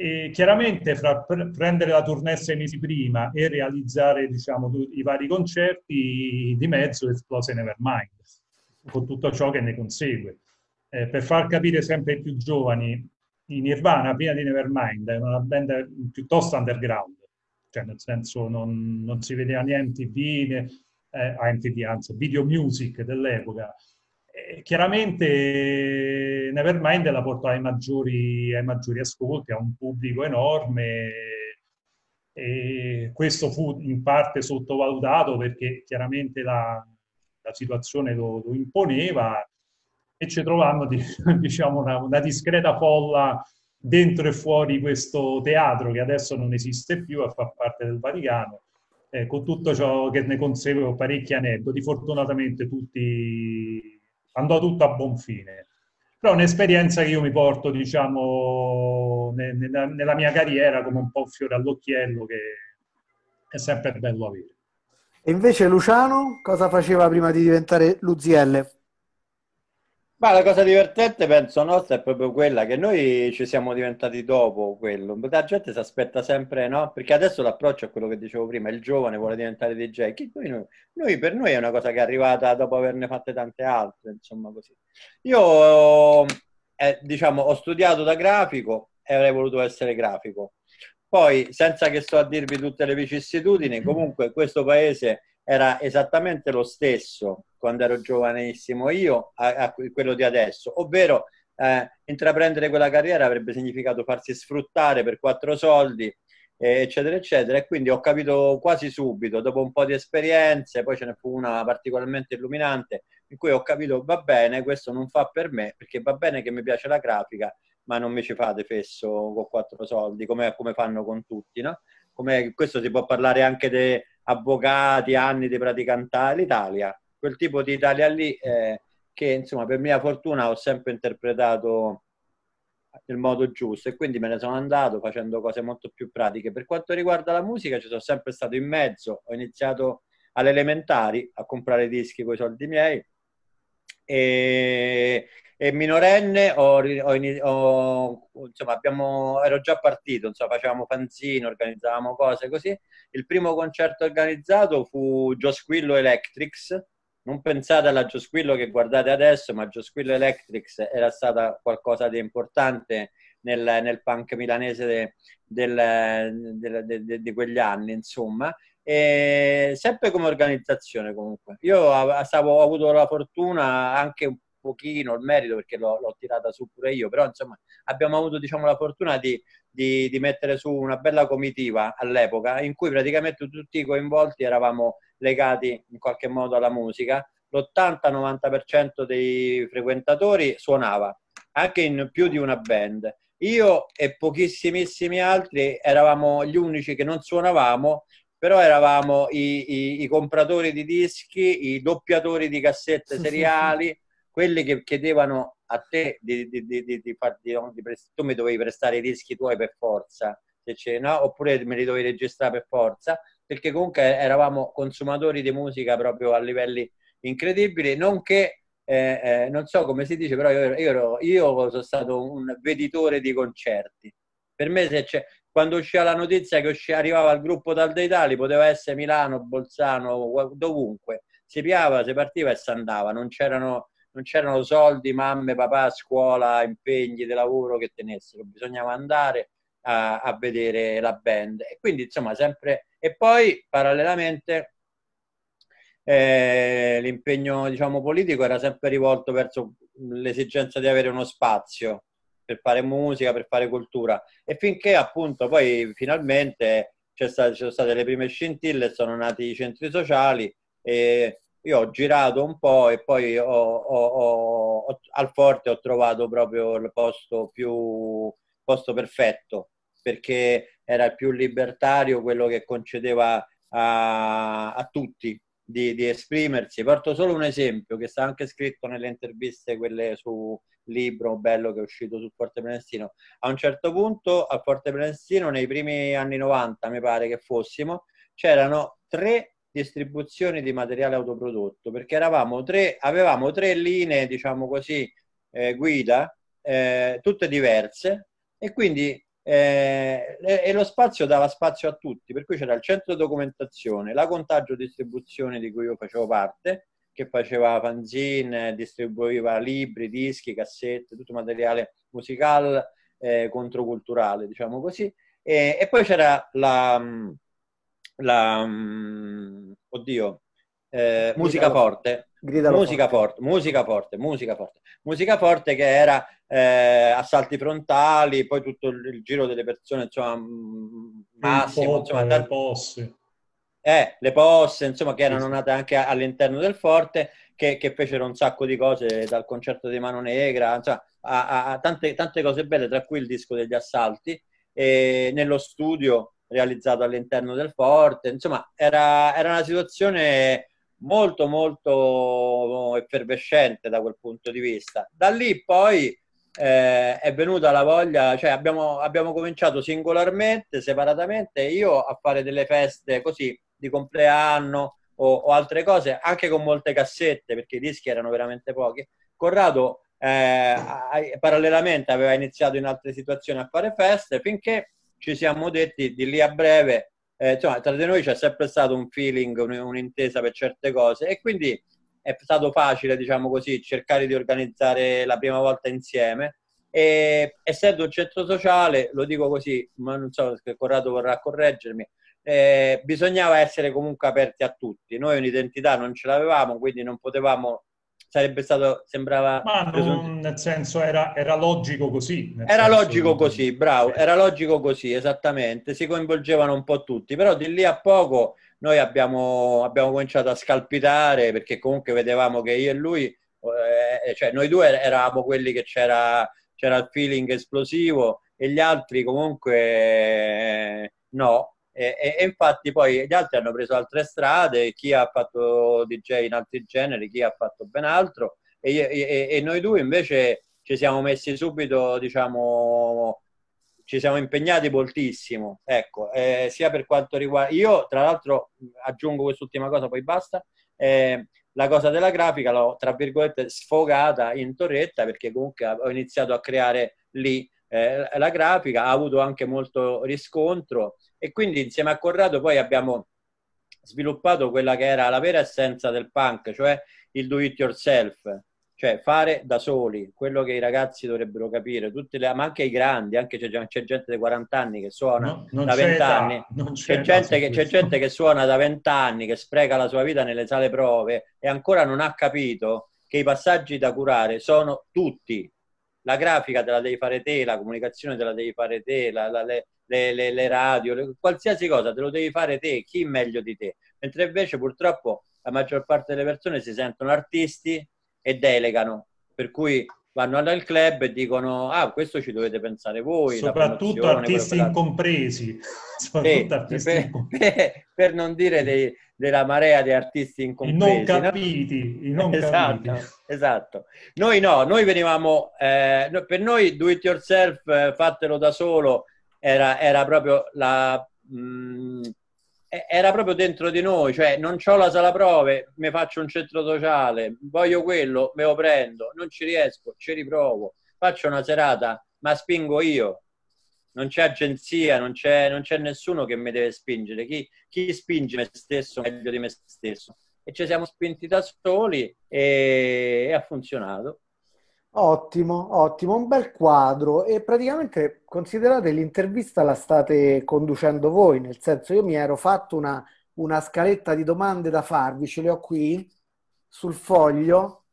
Speaker 3: E chiaramente fra prendere la tournée sei mesi prima e realizzare diciamo, i vari concerti di mezzo esplose Nevermind con tutto ciò che ne consegue eh, per far capire sempre ai più giovani i Nirvana prima di Nevermind è una band piuttosto underground cioè nel senso non, non si vedeva niente in eh, MTV, anzi video music dell'epoca. E chiaramente Nevermind la portò ai maggiori, ai maggiori ascolti, a un pubblico enorme e questo fu in parte sottovalutato perché chiaramente la, la situazione lo, lo, imponeva e ci trovammo diciamo, una, una discreta folla dentro e fuori questo teatro che adesso non esiste più e fa parte del Vaticano, eh, con tutto ciò che ne consegue parecchi aneddoti. Fortunatamente tutti andò tutto a buon fine. Però è un'esperienza che io mi porto, diciamo, nella, mia carriera come un po' un fiore all'occhiello che è sempre bello avere.
Speaker 1: E invece Luciano cosa faceva prima di diventare l'Uzielle?
Speaker 2: Ma la cosa divertente, penso nostra, è proprio quella che noi ci siamo diventati dopo quello. La gente si aspetta sempre, no? Perché adesso l'approccio è quello che dicevo prima, il giovane vuole diventare DJ. Noi, noi, per noi è una cosa che è arrivata dopo averne fatte tante altre, insomma così. Io, eh, diciamo, ho studiato da grafico e avrei voluto essere grafico. Poi, senza che sto a dirvi tutte le vicissitudini, comunque questo paese era esattamente lo stesso quando ero giovanissimo io a, a quello di adesso, ovvero eh, intraprendere quella carriera avrebbe significato farsi sfruttare per quattro soldi, eccetera, eccetera. E quindi ho capito quasi subito, dopo un po' di esperienze, poi ce ne fu una particolarmente illuminante, in cui ho capito, va bene, questo non fa per me, perché va bene che mi piace la grafica, ma non mi ci fate fesso con quattro soldi, come, come fanno con tutti, no? Come, questo si può parlare anche di avvocati, anni di praticantà, l'Italia, quel tipo di Italia lì eh, che insomma per mia fortuna ho sempre interpretato nel modo giusto e quindi me ne sono andato facendo cose molto più pratiche. Per quanto riguarda la musica ci sono sempre stato in mezzo, ho iniziato alle elementari a comprare dischi con i soldi miei e, e minorenne ho, ho, ho, insomma, abbiamo, ero già partito, insomma, facevamo fanzine, organizzavamo cose così. Il primo concerto organizzato fu Josquillo Electrics. Non pensate alla Josquillo che guardate adesso, ma Josquillo Electrics era stata qualcosa di importante nel, nel punk milanese di quegli anni, insomma. E sempre come organizzazione comunque. Io stavo, ho avuto la fortuna anche pochino il merito perché l'ho, l'ho, tirata su pure io, però insomma abbiamo avuto diciamo, la fortuna di, di, di, mettere su una bella comitiva all'epoca in cui praticamente tutti i coinvolti eravamo legati in qualche modo alla musica. L'80-90% dei frequentatori suonava, anche in più di una band. Io e pochissimissimi altri eravamo gli unici che non suonavamo, però eravamo i, i, i compratori di dischi, i doppiatori di cassette seriali, quelli che chiedevano a te di, di, di, di farti, tu mi dovevi prestare i rischi tuoi per forza, se no? oppure me li dovevi registrare per forza, perché comunque eravamo consumatori di musica proprio a livelli incredibili, nonché, eh, eh, non so come si dice, però io, io, io, sono stato un veditore di concerti. Per me quando usciva la notizia che usciva, arrivava il gruppo dal Italia, poteva essere Milano, Bolzano, dovunque, si piava, si partiva e si andava, non c'erano non c'erano soldi, mamme, papà, scuola, impegni di lavoro che tenessero, bisognava andare a, a vedere la band. E quindi, insomma, sempre... E poi, parallelamente, eh, l'impegno, diciamo, politico era sempre rivolto verso l'esigenza di avere uno spazio per fare musica, per fare cultura. E finché, appunto, poi finalmente ci sono state le prime scintille, sono nati i centri sociali e io ho girato un po' e poi ho, ho, ho, al Forte ho trovato proprio il posto più posto perfetto perché era il più libertario, quello che concedeva a, a tutti di, di, esprimersi. Porto solo un esempio che sta anche scritto nelle interviste, quelle su libro bello che è uscito sul Forte Prenestino. A un certo punto al Forte Prenestino, nei primi anni 90, mi pare che fossimo, c'erano tre distribuzioni di materiale autoprodotto perché eravamo tre, avevamo tre linee, diciamo così, eh, guida, eh, tutte diverse e quindi eh, e lo spazio dava spazio a tutti, per cui c'era il centro documentazione, la contagio distribuzione di cui io facevo parte, che faceva fanzine, distribuiva libri, dischi, cassette, tutto materiale musicale eh, controculturale, diciamo così. E, e poi c'era la, la oddio, eh, musica forte, Gridalo musica forte. forte. musica forte, musica forte, musica forte che era eh, assalti frontali, poi tutto il, il, giro delle persone, insomma, mm, massimo, insomma,
Speaker 3: le posse.
Speaker 2: Eh, le posse, insomma, che erano nate anche all'interno del forte, che, che, fecero un sacco di cose, dal concerto di Mano Negra, insomma, a, a, a tante, tante, cose belle, tra cui il disco degli assalti, e nello studio realizzato all'interno del forte, insomma, era, era una situazione molto molto effervescente da quel punto di vista. Da lì poi eh, è venuta la voglia, cioè abbiamo, abbiamo cominciato singolarmente, separatamente, io a fare delle feste così di compleanno o, o altre cose, anche con molte cassette, perché i dischi erano veramente pochi. Corrado eh, parallelamente aveva iniziato in altre situazioni a fare feste finché ci siamo detti di lì a breve eh, insomma, tra di noi c'è sempre stato un feeling, un'intesa per certe cose e quindi è stato facile, diciamo così, cercare di organizzare la prima volta insieme. E essendo un centro sociale, lo dico così, ma non so se Corrado vorrà correggermi, eh, bisognava essere comunque aperti a tutti. Noi un'identità non ce l'avevamo, quindi non potevamo sarebbe stato, sembrava...
Speaker 3: Ma non, nel senso era, era logico così.
Speaker 2: Era logico così, bravo, era logico così, esattamente, si coinvolgevano un po' tutti, però di lì a poco noi abbiamo, abbiamo cominciato a scalpitare perché comunque vedevamo che io e lui, eh, cioè noi due eravamo quelli che c'era, c'era il feeling esplosivo e gli altri comunque eh, no, e, e, e, infatti poi gli altri hanno preso altre strade, chi ha fatto DJ in altri generi, chi ha fatto ben altro. E, e noi due invece ci siamo messi subito, diciamo, ci siamo impegnati moltissimo, ecco, eh, sia per quanto riguarda... Io, tra l'altro, aggiungo quest'ultima cosa, poi basta, eh, la cosa della grafica l'ho, tra virgolette, sfogata in torretta perché comunque ho iniziato a creare lì eh, la grafica, ha avuto anche molto riscontro e quindi insieme a Corrado poi abbiamo sviluppato quella che era la vera essenza del punk, cioè il do it yourself, cioè fare da soli, quello che i ragazzi dovrebbero capire, le, ma anche i grandi, anche c'è, c'è gente di 40 anni che suona no, da 20 anni, c'è, c'è, gente che, c'è gente che suona da 20 anni, che spreca la sua vita nelle sale prove e ancora non ha capito che i passaggi da curare sono tutti. La grafica te la devi fare te, la comunicazione te la devi fare te, la, la, le, le, le, le radio, le, qualsiasi cosa te lo devi fare te, chi meglio di te. Mentre invece purtroppo la maggior parte delle persone si sentono artisti e delegano, per cui vanno al club e dicono ah questo ci dovete pensare voi
Speaker 3: soprattutto artisti incompresi
Speaker 2: soprattutto sì, artisti per, incompresi. per, non dire dei, della marea di artisti incompresi
Speaker 3: i non capiti, no? i non
Speaker 2: esatto,
Speaker 3: capiti.
Speaker 2: esatto noi no noi venivamo eh, per noi do it yourself eh, fatelo da solo era, era proprio la... Mh, mm, era proprio dentro di noi, cioè non ho la sala prove, mi faccio un centro sociale, voglio quello, me lo prendo, non ci riesco, ci riprovo, faccio una serata, ma spingo io. Non c'è agenzia, non c'è, non c'è nessuno che mi deve spingere. Chi, chi spinge me stesso meglio di me stesso? E ci siamo spinti da soli e, e ha funzionato.
Speaker 1: Ottimo, ottimo, un bel quadro e praticamente considerate l'intervista la state conducendo voi, nel senso io mi ero fatto una, una scaletta di domande da farvi, ce le ho qui sul foglio,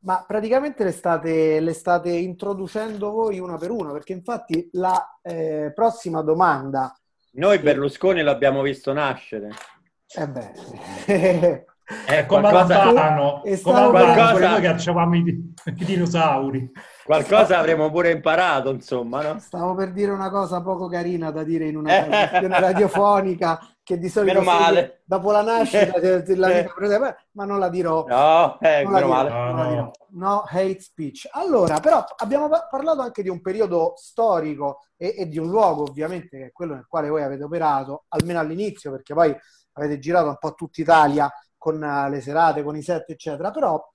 Speaker 1: ma praticamente le state, le state introducendo voi una per una, perché infatti la eh, prossima domanda...
Speaker 2: Noi Berlusconi l'abbiamo visto nascere.
Speaker 1: Eh beh,
Speaker 3: È come qualcosa... Albano, come qualcosa... noi cacciavamo i, i dinosauri.
Speaker 2: Qualcosa avremmo pure imparato, insomma, no?
Speaker 1: Stavo per dire una cosa poco carina da dire in una trasmissione radiofonica che di solito
Speaker 2: meno male.
Speaker 1: dopo la nascita la ma non la dirò.
Speaker 2: No, eh,
Speaker 1: non
Speaker 2: meno
Speaker 1: la
Speaker 2: male.
Speaker 1: No, no. no, no, hate speech. Allora, però abbiamo parlato anche di un periodo storico e, e, di un luogo, ovviamente, che è quello nel quale voi avete operato, almeno all'inizio, perché poi avete girato un po' tutta Italia con uh, le serate, con i set, eccetera. Però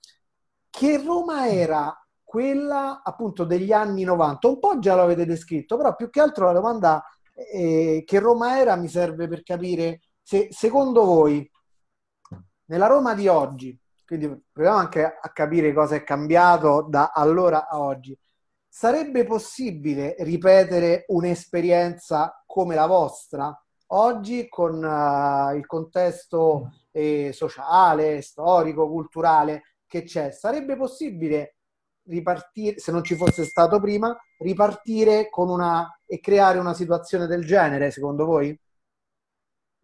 Speaker 1: che Roma era quella appunto degli anni 90? Un po' già lo avete descritto, però più che altro la domanda eh, che Roma era mi serve per capire se secondo voi nella Roma di oggi, quindi proviamo anche a capire cosa è cambiato da allora a oggi, sarebbe possibile ripetere un'esperienza come la vostra oggi con uh, il contesto eh, sociale, storico, culturale che c'è? Sarebbe possibile ripartire, se non ci fosse stato prima, ripartire con una e creare una situazione del genere, secondo voi?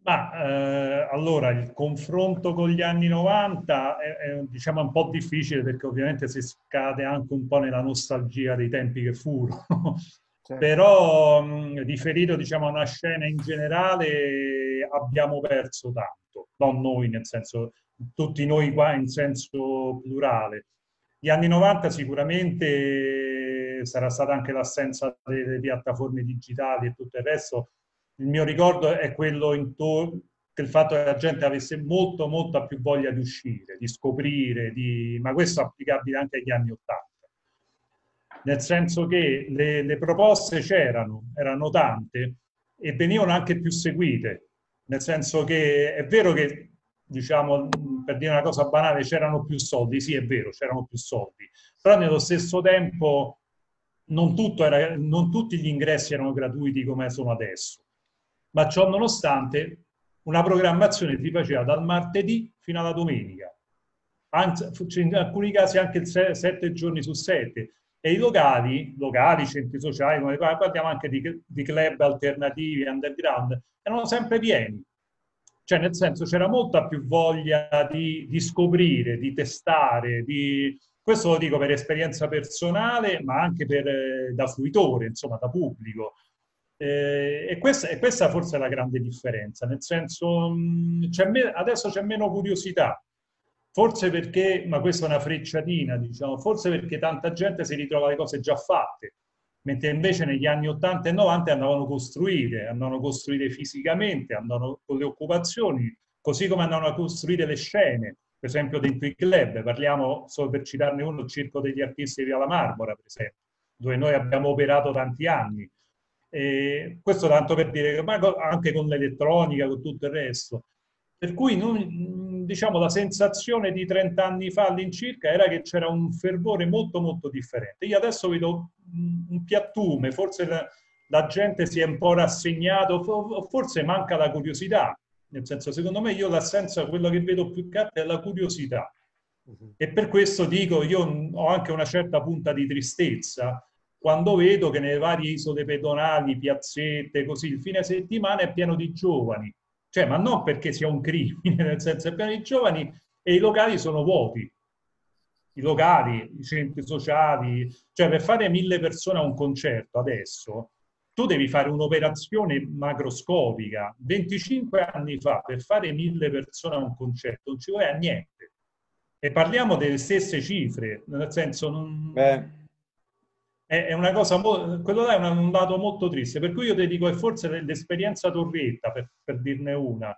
Speaker 3: Ma eh, allora il confronto con gli anni 90 è, è, diciamo un po' difficile perché ovviamente si scade anche un po' nella nostalgia dei tempi che furono. Certo. Però mh, riferito diciamo, a una scena in generale abbiamo perso tanto, non noi nel senso, tutti noi qua in senso plurale. Gli anni 90 sicuramente sarà stata anche l'assenza delle piattaforme digitali e tutto il resto. Il mio ricordo è quello intorno del fatto che la gente avesse molto, molta più voglia di uscire, di scoprire, di... ma questo è applicabile anche agli anni 80. Nel senso che le, le proposte c'erano, erano tante e venivano anche più seguite. Nel senso che è vero che diciamo, per dire una cosa banale, c'erano più soldi, sì è vero, c'erano più soldi, però nello stesso tempo non, era, non tutti gli ingressi erano gratuiti come sono adesso, ma ciò nonostante una programmazione si faceva dal martedì fino alla domenica, anzi in alcuni casi anche sette giorni su sette, e i locali, locali, centri sociali, come parliamo anche di, di club alternativi, underground, erano sempre pieni cioè, nel senso, c'era molta più voglia di, di scoprire, di testare, di... questo lo dico per esperienza personale, ma anche per, eh, da fruitore, insomma, da pubblico. Eh, e, questa, e, questa, forse è la grande differenza, nel senso, mh, c'è me, adesso c'è meno curiosità, forse perché, ma questa è una frecciatina, diciamo, forse perché tanta gente si ritrova le cose già fatte mentre invece negli anni 80 e 90 andavano a costruire, andavano a costruire fisicamente, andavano con le occupazioni, così come andavano a costruire le scene, per esempio dentro i club, parliamo solo per citarne uno, il Circo degli Artisti di Via La Marmora, per esempio, dove noi abbiamo operato tanti anni. E questo tanto per dire che anche con l'elettronica, con tutto il resto. Per cui noi, diciamo, la sensazione di 30 anni fa all'incirca era che c'era un fervore molto molto differente. Io adesso vedo un piattume, forse la, la gente si è un po' rassegnata, forse manca la curiosità. Nel senso, secondo me io l'assenza, quello che vedo più che altro è la curiosità. Uh-huh. E per questo dico, io ho anche una certa punta di tristezza quando vedo che nelle varie isole pedonali, piazzette, così, il fine settimana è pieno di giovani cioè, ma non perché sia un crimine, nel senso che per i giovani e i locali sono vuoti. I locali, i centri sociali, cioè per fare mille persone a un concerto adesso, tu devi fare un'operazione macroscopica. 25 anni fa, per fare mille persone a un concerto, non ci vuole a niente. E parliamo delle stesse cifre, nel senso... Non... Beh è, una cosa, quello là è un, dato molto triste, per cui io ti dico che forse l'esperienza Torretta, per, per dirne una,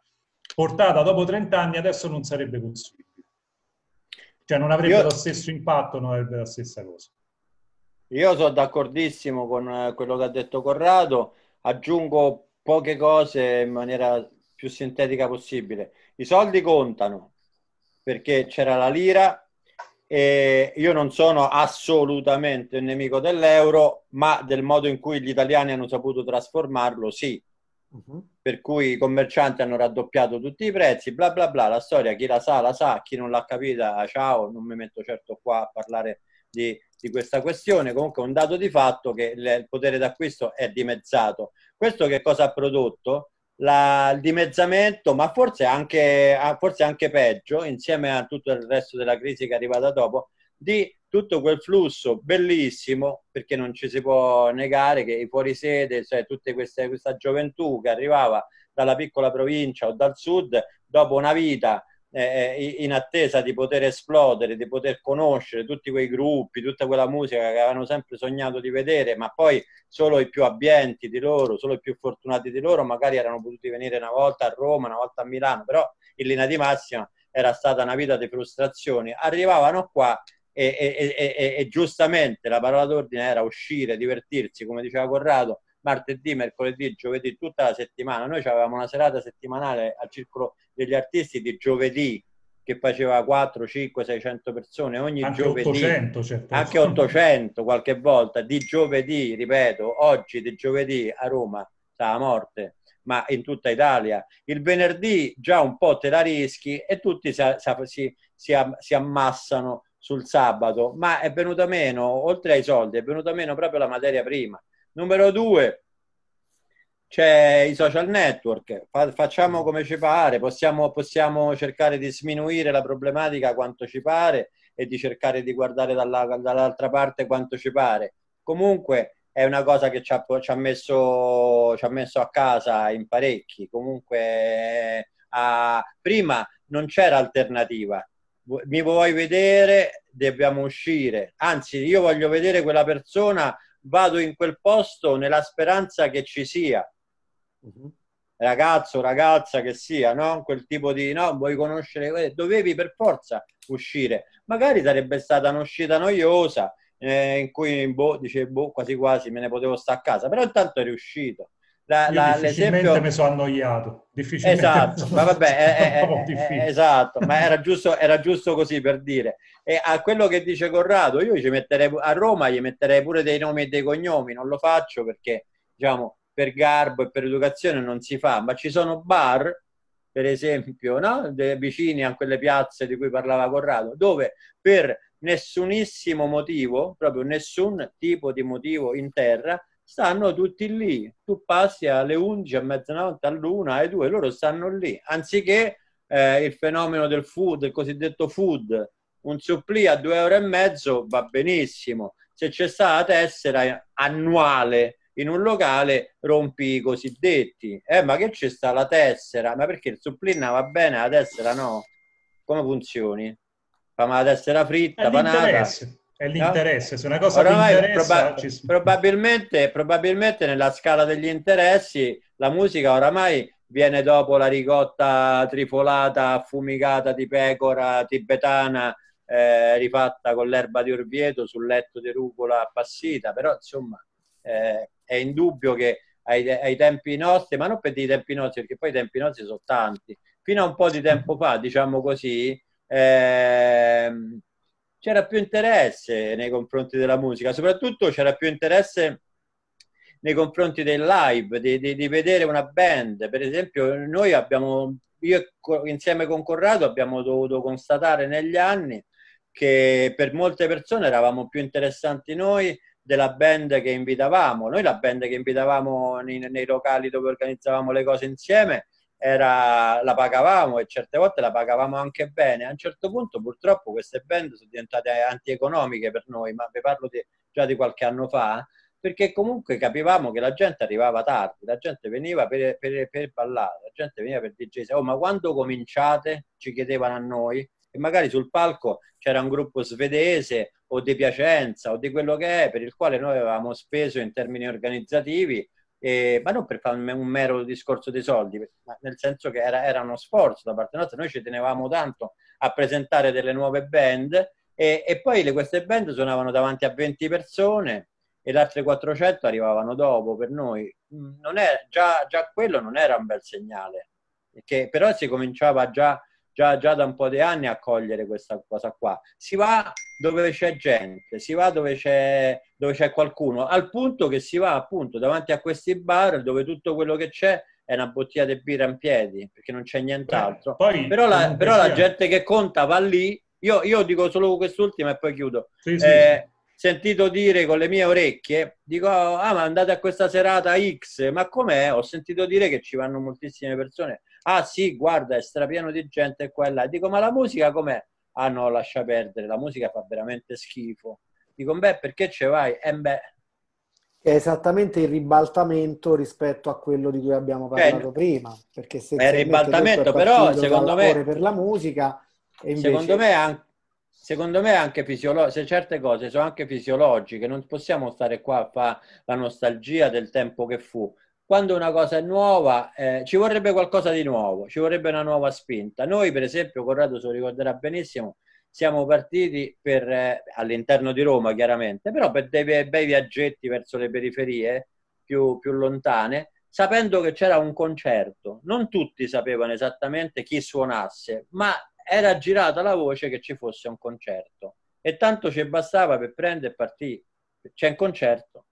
Speaker 3: portata dopo 30 anni adesso non sarebbe possibile. Cioè non avrebbe io, lo stesso impatto, non avrebbe la stessa cosa.
Speaker 2: Io sono d'accordissimo con eh, quello che ha detto Corrado, aggiungo poche cose in maniera più sintetica possibile. I soldi contano, perché c'era la lira, e io non sono assolutamente un nemico dell'euro, ma del modo in cui gli italiani hanno saputo trasformarlo, sì. Uh-huh. Per cui i commercianti hanno raddoppiato tutti i prezzi, bla bla bla. La storia chi la sa, la sa, chi non l'ha capita, ciao, non mi metto certo qua a parlare di, di questa questione. Comunque è un dato di fatto che il potere d'acquisto è dimezzato. Questo che cosa ha prodotto? La, il dimezzamento, ma forse anche, forse anche peggio, insieme a tutto il resto della crisi che è arrivata dopo, di tutto quel flusso bellissimo, perché non ci si può negare che i fuorisede, cioè tutta questa gioventù che arrivava dalla piccola provincia o dal sud, dopo una vita eh, in attesa di poter esplodere, di poter conoscere tutti quei gruppi, tutta quella musica che avevano sempre sognato di vedere, ma poi solo i più abbienti di loro, solo i più fortunati di loro, magari erano potuti venire una volta a Roma, una volta a Milano, però in linea di massima era stata una vita di frustrazioni. Arrivavano qua e, e, e, e giustamente la parola d'ordine era uscire, divertirsi, come diceva Corrado, martedì, mercoledì, giovedì, tutta la settimana. Noi avevamo una serata settimanale al Circolo degli Artisti di giovedì che faceva 4, 5, 600 persone ogni
Speaker 3: anche
Speaker 2: giovedì,
Speaker 3: 800, certo.
Speaker 2: anche 800 qualche volta, di giovedì, ripeto, oggi di giovedì a Roma, sta a morte, ma in tutta Italia. Il venerdì già un po' te la rischi e tutti si, si, si, si ammassano sul sabato, ma è venuta meno, oltre ai soldi, è venuta meno proprio la materia prima. Numero due, c'è i social network, Fa, facciamo come ci pare, possiamo, possiamo, cercare di sminuire la problematica quanto ci pare e di cercare di guardare dalla, dall'altra parte quanto ci pare. Comunque è una cosa che ci ha, ci ha, messo, ci ha messo, a casa in parecchi. Comunque a, prima non c'era alternativa. Mi vuoi vedere? Dobbiamo uscire. Anzi, io voglio vedere quella persona vado in quel posto nella speranza che ci sia. Uh-huh. Ragazzo, ragazza che sia, no? Quel tipo di no, vuoi conoscere, dovevi per forza uscire. Magari sarebbe stata un'uscita noiosa eh, in cui boh, dice, boh, quasi quasi me ne potevo stare a casa, però intanto eri uscito.
Speaker 3: La, la, l'esempio... mi sono annoiato.
Speaker 2: Esatto, ma vabbè, è, è, è, esatto, ma era giusto, era giusto così per dire. E a quello che dice Corrado, io ci metterei, a Roma gli metterei pure dei nomi e dei cognomi, non lo faccio perché, diciamo, per garbo e per educazione non si fa, ma ci sono bar, per esempio, no? De, vicini a quelle piazze di cui parlava Corrado, dove per nessunissimo motivo, proprio nessun tipo di motivo in terra, stanno tutti lì. Tu passi alle 11, a mezzanotte, all'una, alle 2, loro stanno lì. Anziché eh, il fenomeno del food, il cosiddetto food, un supplì a 2 euro e mezzo va benissimo. Se c'è stata la tessera annuale in un locale, rompi i cosiddetti. Eh, ma che c'è sta la tessera? Ma perché il supplì va bene, la tessera no? Come funzioni? Fa la tessera fritta, panata
Speaker 3: è l'interesse, no? se una cosa Oramai, ti interessa... Proba-
Speaker 2: ci... probabilmente, probabilmente nella scala degli interessi la musica oramai viene dopo la ricotta trifolata, affumicata di pecora tibetana, eh, rifatta con l'erba di orvieto sul letto di rucola appassita, però insomma eh, è indubbio che ai, ai, tempi nostri, ma non per i tempi nostri, perché poi i tempi nostri sono tanti, fino a un po' di tempo fa, diciamo così, eh, c'era più interesse nei confronti della musica, soprattutto c'era più interesse nei confronti del live, di, di, di vedere una band. Per esempio, noi abbiamo, io insieme con Corrado abbiamo dovuto constatare negli anni che per molte persone eravamo più interessanti noi della band che invitavamo. Noi la band che invitavamo nei, nei locali dove organizzavamo le cose insieme era, la pagavamo e certe volte la pagavamo anche bene. A un certo punto purtroppo queste band sono diventate antieconomiche per noi, ma vi parlo di, già di qualche anno fa, perché comunque capivamo che la gente arrivava tardi, la gente veniva per, per, per ballare, la gente veniva per DJ. Oh, ma quando cominciate? Ci chiedevano a noi e magari sul palco c'era un gruppo svedese o di Piacenza o di quello che è, per il quale noi avevamo speso in termini organizzativi eh, ma non per fare un mero discorso dei soldi, ma nel senso che era, era, uno sforzo da parte nostra, noi ci tenevamo tanto a presentare delle nuove band e, e poi le, queste band suonavano davanti a 20 persone e le altre 400 arrivavano dopo per noi. È, già, già quello non era un bel segnale, che però si cominciava già già, già da un po' di anni a cogliere questa cosa qua. Si va dove c'è gente, si va dove c'è, dove c'è qualcuno, al punto che si va appunto davanti a questi bar dove tutto quello che c'è è una bottiglia di birra in piedi, perché non c'è nient'altro. Poi, però la, però la gente che conta va lì, io, io dico solo quest'ultima e poi chiudo. Sì, sì. Eh, sentito dire con le mie orecchie, dico, ah ma andate a questa serata X, ma com'è? Ho sentito dire che ci vanno moltissime persone. Ah sì, guarda, è strapieno di gente qua e là. Dico, ma la musica com'è? Ah no, lascia perdere, la musica fa veramente schifo. Dico, beh, perché ci vai? Eh beh,
Speaker 1: è esattamente il ribaltamento rispetto a quello di cui abbiamo parlato eh, prima. Perché se
Speaker 2: è il ribaltamento, però secondo me
Speaker 1: per la musica
Speaker 2: invece... secondo me anche secondo me anche fisiologiche, certe cose sono anche fisiologiche, non possiamo stare qua a fare la nostalgia del tempo che fu. Quando una cosa è nuova, eh, ci vorrebbe qualcosa di nuovo, ci vorrebbe una nuova spinta. Noi, per esempio, Corrado se lo ricorderà benissimo, siamo partiti per, eh, all'interno di Roma, chiaramente, però per dei bei viaggetti verso le periferie più, più lontane, sapendo che c'era un concerto. Non tutti sapevano esattamente chi suonasse, ma era girata la voce che ci fosse un concerto e tanto ci bastava per prendere e partire. C'è un concerto.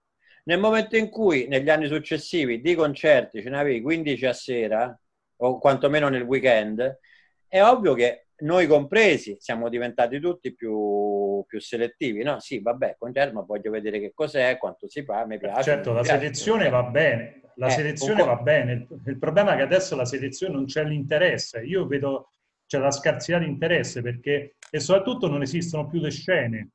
Speaker 2: Nel momento in cui negli anni successivi di concerti ce ne avevi 15 a sera, o quantomeno nel weekend, è ovvio che noi compresi siamo diventati tutti più, più selettivi. No, sì, vabbè, concerto, ma voglio vedere che cos'è, quanto si fa, mi piace.
Speaker 3: Certo,
Speaker 2: mi
Speaker 3: la
Speaker 2: piace,
Speaker 3: selezione va bene, la eh, selezione va bene. Il problema è che adesso la selezione non c'è l'interesse. Io vedo c'è la scarsità di interesse perché, e soprattutto non esistono più le scene.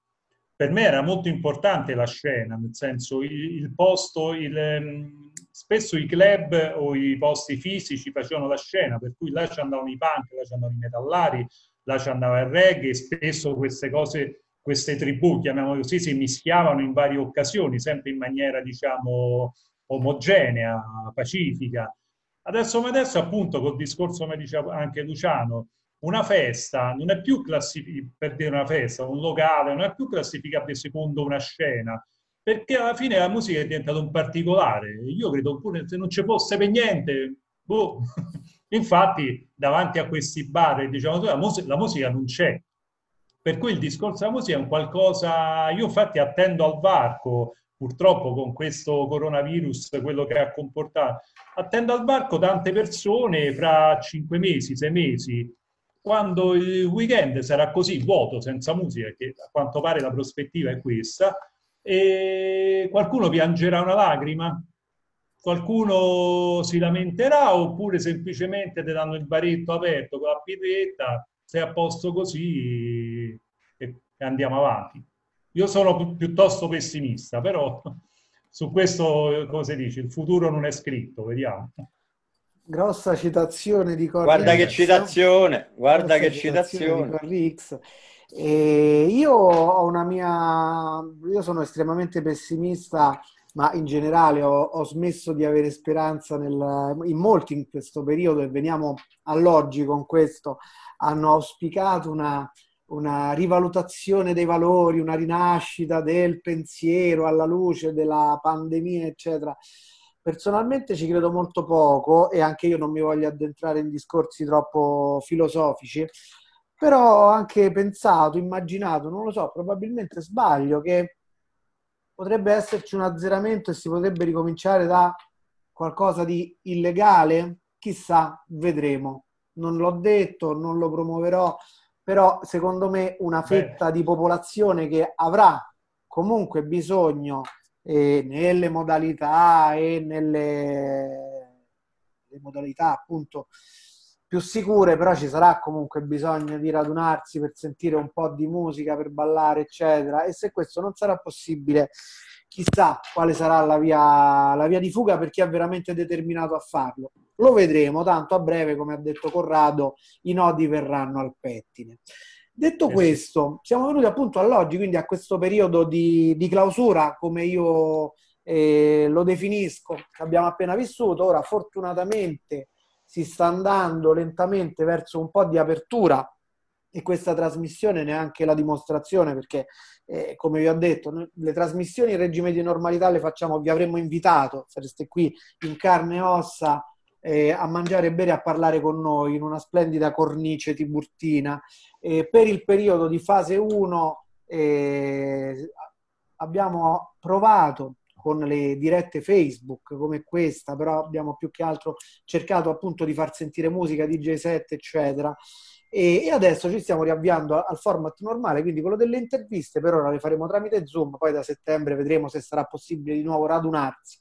Speaker 3: Per me era molto importante la scena, nel senso il, il posto, il, ehm, spesso i club o i posti fisici facevano la scena, per cui là ci andavano i punk, là ci andavano i metallari, là ci andava il reggae, spesso queste cose, queste tribù, chiamiamole così, si mischiavano in varie occasioni, sempre in maniera, diciamo, omogenea, pacifica. Adesso adesso, appunto, col discorso, come diceva anche Luciano, una festa non è più classificabile, per dire una festa, un locale, non è più classificabile secondo una scena, perché alla fine la musica è diventata un particolare. Io credo pure se non ci fosse per niente, boh. Infatti, davanti a questi bar, diciamo, la musica, la musica non c'è. Per cui il discorso della musica è un qualcosa... Io infatti attendo al varco, purtroppo con questo coronavirus, quello che ha comportato, attendo al varco tante persone fra cinque mesi, sei mesi, quando il weekend sarà così vuoto, senza musica, che a quanto pare la prospettiva è questa, e qualcuno piangerà una lacrima, qualcuno si lamenterà oppure semplicemente ti danno il baretto aperto con la birretta, sei a posto così e andiamo avanti. Io sono pi- piuttosto pessimista, però su questo, come si dice, il futuro non è scritto, vediamo
Speaker 1: grossa citazione di
Speaker 2: Corri Guarda che citazione, guarda che citazione.
Speaker 1: citazione. Io ho una mia, io sono estremamente pessimista, ma in generale ho, ho smesso di avere speranza nel, in molti in questo periodo e veniamo all'oggi con questo, hanno auspicato una, una rivalutazione dei valori, una rinascita del pensiero alla luce della pandemia, eccetera. Personalmente ci credo molto poco e anche io non mi voglio addentrare in discorsi troppo filosofici, però ho anche pensato, immaginato, non lo so, probabilmente sbaglio, che potrebbe esserci un azzeramento e si potrebbe ricominciare da qualcosa di illegale? Chissà, vedremo. Non l'ho detto, non lo promuoverò, però secondo me una fetta Beh. di popolazione che avrà comunque bisogno e nelle modalità e nelle modalità appunto più sicure, però ci sarà comunque bisogno di radunarsi per sentire un po' di musica, per ballare, eccetera. E se questo non sarà possibile, chissà quale sarà la via, la via di fuga per chi è veramente determinato a farlo. Lo vedremo, tanto a breve, come ha detto Corrado, i nodi verranno al pettine. Detto questo, siamo venuti appunto all'oggi, quindi a questo periodo di, di clausura, come io eh, lo definisco, che abbiamo appena vissuto. Ora, fortunatamente, si sta andando lentamente verso un po' di apertura e questa trasmissione ne è anche la dimostrazione perché, eh, come vi ho detto, le trasmissioni in regime di normalità le facciamo, vi avremmo invitato, sareste qui in carne e ossa eh, a mangiare e bere, a parlare con noi in una splendida cornice tiburtina. Eh, per il periodo di fase 1 eh, abbiamo provato con le dirette Facebook come questa, però abbiamo più che altro cercato appunto di far sentire musica, DJ set, eccetera. E, e, adesso ci stiamo riavviando al format normale, quindi quello delle interviste per ora le faremo tramite Zoom, poi da settembre vedremo se sarà possibile di nuovo radunarsi.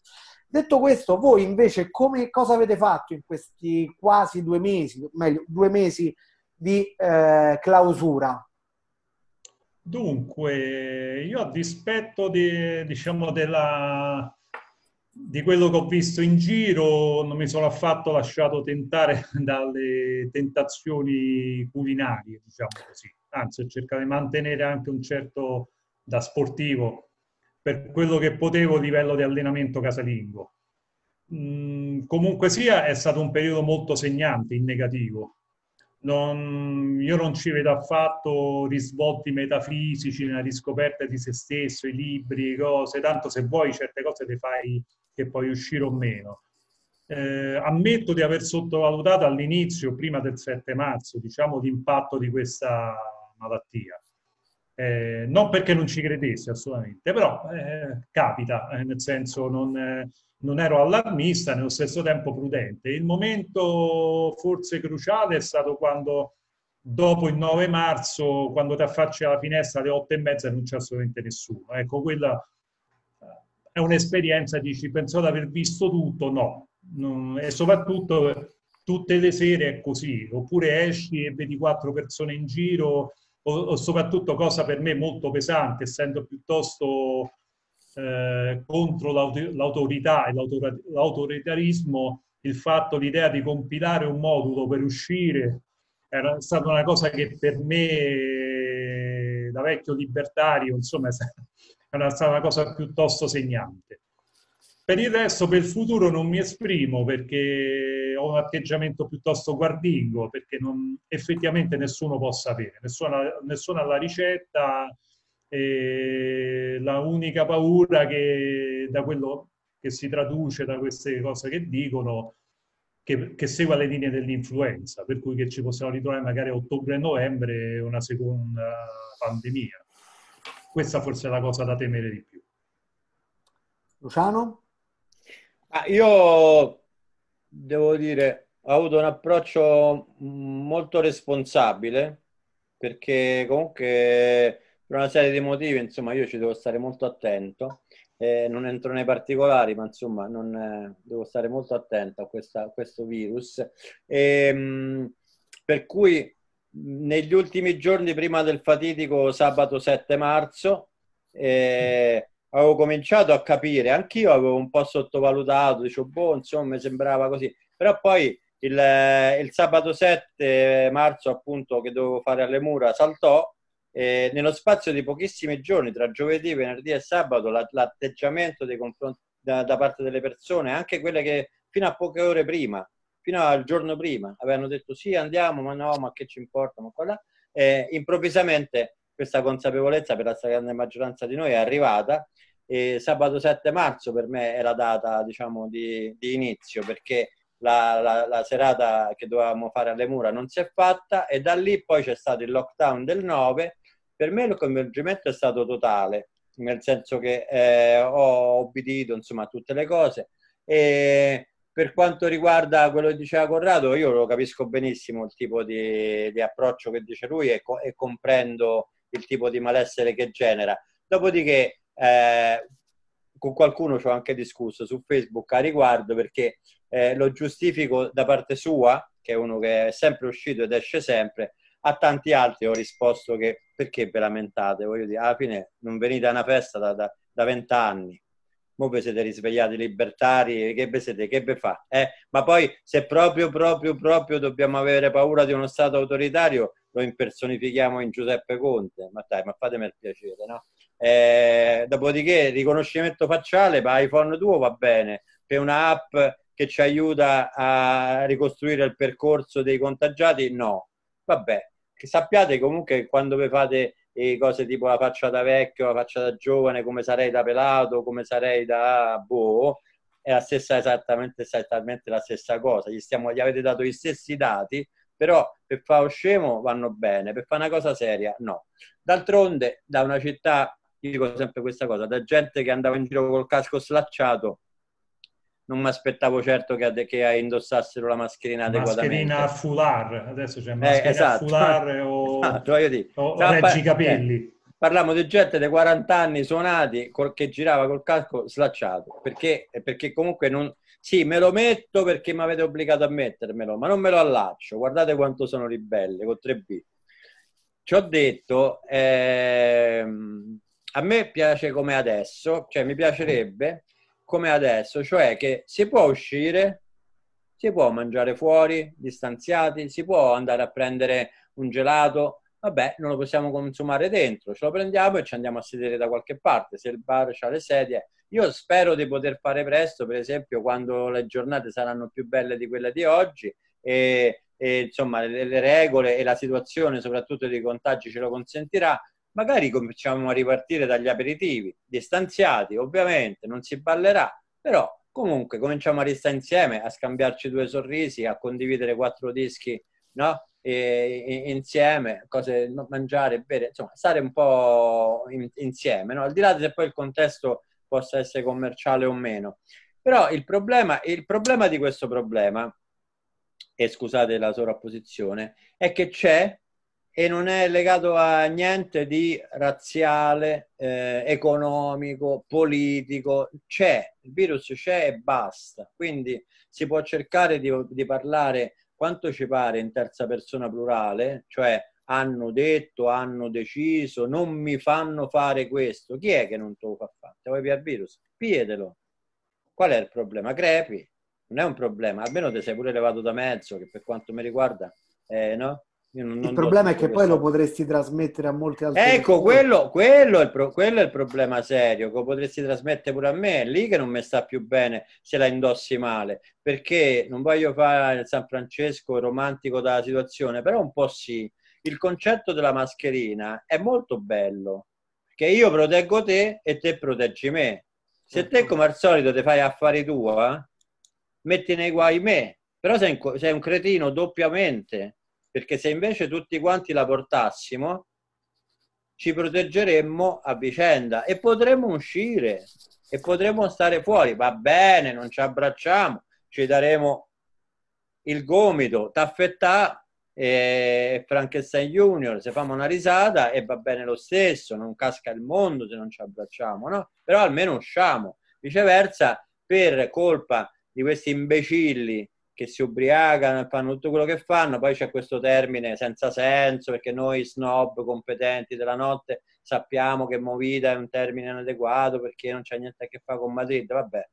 Speaker 1: Detto questo, voi invece come, cosa avete fatto in questi quasi due mesi, meglio, due mesi di eh, clausura?
Speaker 3: Dunque, io a dispetto di, diciamo, della, di quello che ho visto in giro, non mi sono affatto lasciato tentare dalle tentazioni culinarie, diciamo così. Anzi, ho cercato di mantenere anche un certo da sportivo per quello che potevo a livello di allenamento casalingo. Mm, comunque sia, è stato un periodo molto segnante in negativo. Non, io non ci vedo affatto risvolti metafisici nella riscoperta di se stesso, i libri, cose, tanto se vuoi certe cose le fai che puoi uscire o meno. Eh, ammetto di aver sottovalutato all'inizio, prima del 7 marzo, diciamo, l'impatto di questa malattia. Eh, non perché non ci credessi assolutamente, però eh, capita, eh, nel senso non, eh, non, ero allarmista, nello stesso tempo prudente. Il momento forse cruciale è stato quando, dopo il 9 marzo, quando ti affacci alla finestra alle 8 e mezza non c'è assolutamente nessuno. Ecco, quella è un'esperienza, dici, penso di aver visto tutto, no. no. E soprattutto tutte le sere è così, oppure esci e vedi quattro persone in giro, o, o soprattutto cosa per me molto pesante, essendo piuttosto eh, contro l'autorità e l'autoritarismo, il fatto, l'idea di compilare un modulo per uscire era stata una cosa che per me, da vecchio libertario, insomma, è stata una cosa piuttosto segnante. Per il resto, per il futuro non mi esprimo perché ho un atteggiamento piuttosto guardingo, perché non, effettivamente nessuno può sapere, nessuno, nessuno ha la ricetta. E la unica paura che da quello che si traduce da queste cose che dicono, che, che segua le linee dell'influenza, per cui che ci possiamo ritrovare magari a ottobre e novembre una seconda pandemia questa forse è la cosa da temere di più.
Speaker 1: Luciano?
Speaker 2: Ah, io devo dire, ho avuto un approccio molto responsabile perché comunque per una serie di motivi, insomma, io ci devo stare molto attento. Eh, non entro nei particolari, ma insomma, non, eh, devo stare molto attento a, questa, a questo virus. E, ehm, mh, per cui negli ultimi giorni prima del fatidico sabato 7 marzo eh, avevo cominciato a capire, anch'io avevo un po' sottovalutato, dicevo, boh, insomma, mi sembrava così, però poi il, il sabato 7 marzo, appunto, che dovevo fare alle mura, saltò e nello spazio di pochissimi giorni, tra giovedì, venerdì e sabato, l'atteggiamento dei confronti da, da parte delle persone, anche quelle che fino a poche ore prima fino al giorno prima avevano detto sì andiamo, ma no, ma che ci importa, ma eh, improvvisamente questa consapevolezza per la stragrande maggioranza di noi è arrivata e sabato 7 marzo per me è la data diciamo di, di inizio perché la, la, la, serata che dovevamo fare alle mura non si è fatta e da lì poi c'è stato il lockdown del 9 per me il coinvolgimento è stato totale nel senso che eh, ho obbedito insomma a tutte le cose e per quanto riguarda quello che diceva Corrado, io lo capisco benissimo il tipo di, di approccio che dice lui e, co- e, comprendo il tipo di malessere che genera. Dopodiché, eh, con qualcuno ci ho anche discusso su Facebook a riguardo perché eh, lo giustifico da parte sua, che è uno che è sempre uscito ed esce sempre, a tanti altri ho risposto che perché ve lamentate? Voglio dire, alla fine non venite a una festa da vent'anni mo vi siete risvegliati libertari, che vi siete, che vi fa? Eh? Ma poi se proprio, proprio, proprio dobbiamo avere paura di uno Stato autoritario, lo impersonifichiamo in Giuseppe Conte, ma dai, ma fatemi il piacere, no? Eh, dopodiché, riconoscimento facciale per iPhone tuo va bene, per un'app che ci aiuta a ricostruire il percorso dei contagiati, no. Vabbè, che sappiate comunque quando vi fate cose tipo la faccia da vecchio, la faccia da giovane, come sarei da pelato, come sarei da boh, è la stessa, esattamente, esattamente la stessa cosa. Gli, stiamo, gli avete dato gli stessi dati, però per fare lo scemo vanno bene, per fare una cosa seria no. D'altronde, da una città, io dico sempre questa cosa, da gente che andava in giro col casco slacciato, non mi aspettavo certo che, che, indossassero la mascherina adeguatamente.
Speaker 3: Mascherina foulard, adesso c'è mascherina eh, esatto. foulard o, esatto, o reggi capelli. Eh,
Speaker 2: parliamo di gente dei 40 anni suonati col, che girava col casco slacciato, perché, perché comunque non... Sì, me lo metto perché mi avete obbligato a mettermelo, ma non me lo allaccio. Guardate quanto sono ribelle, con 3B. Ci ho detto, ehm, a me piace come adesso, cioè mi piacerebbe come adesso, cioè che si può uscire, si può mangiare fuori, distanziati, si può andare a prendere un gelato, vabbè, non lo possiamo consumare dentro, ce lo prendiamo e ci andiamo a sedere da qualche parte, se il bar ha le sedie. Io spero di poter fare presto, per esempio, quando le giornate saranno più belle di quelle di oggi e, e insomma le, le regole e la situazione, soprattutto dei contagi, ce lo consentirà, magari cominciamo a ripartire dagli aperitivi, distanziati, ovviamente, non si ballerà, però comunque cominciamo a restare insieme, a scambiarci due sorrisi, a condividere quattro dischi, no? E, insieme, cose mangiare, bere, insomma, stare un po' in, insieme, no? Al di là se poi il contesto possa essere commerciale o meno. Però il problema, il problema di questo problema, e scusate la sovrapposizione, è che c'è e non è legato a niente di razziale, eh, economico, politico. C'è, il virus c'è e basta. Quindi si può cercare di, di parlare quanto ci pare in terza persona plurale, cioè hanno detto, hanno deciso, non mi fanno fare questo. Chi è che non te lo fa fare? Te vuoi via il virus? Piedelo. Qual è il problema? Crepi. Non è un problema, almeno ti sei pure levato da mezzo, che per quanto mi riguarda, eh, no?
Speaker 1: Non, il problema è che poi lo potresti trasmettere a molte altre
Speaker 2: ecco quello, quello, è il pro, quello, è il problema serio che lo potresti trasmettere pure a me è lì che non mi sta più bene se la indossi male perché non voglio fare il San Francesco romantico della situazione però un po' sì il concetto della mascherina è molto bello che io proteggo te e te proteggi me. Se te come al solito ti fai affari tua metti nei guai me. Però sei un, sei un cretino doppiamente perché se invece tutti quanti la portassimo ci proteggeremmo a vicenda e potremmo uscire e potremmo stare fuori, va bene, non ci abbracciamo, ci daremo il gomito, taffettà e Frankenstein Junior, se famo una risata e va bene lo stesso, non casca il mondo se non ci abbracciamo, no? Però almeno usciamo. Viceversa, per colpa di questi imbecilli che si ubriacano e fanno tutto quello che fanno, poi c'è questo termine senza senso perché noi snob competenti della notte sappiamo che movida è un termine inadeguato perché non c'è niente a che fare con Madrid, vabbè,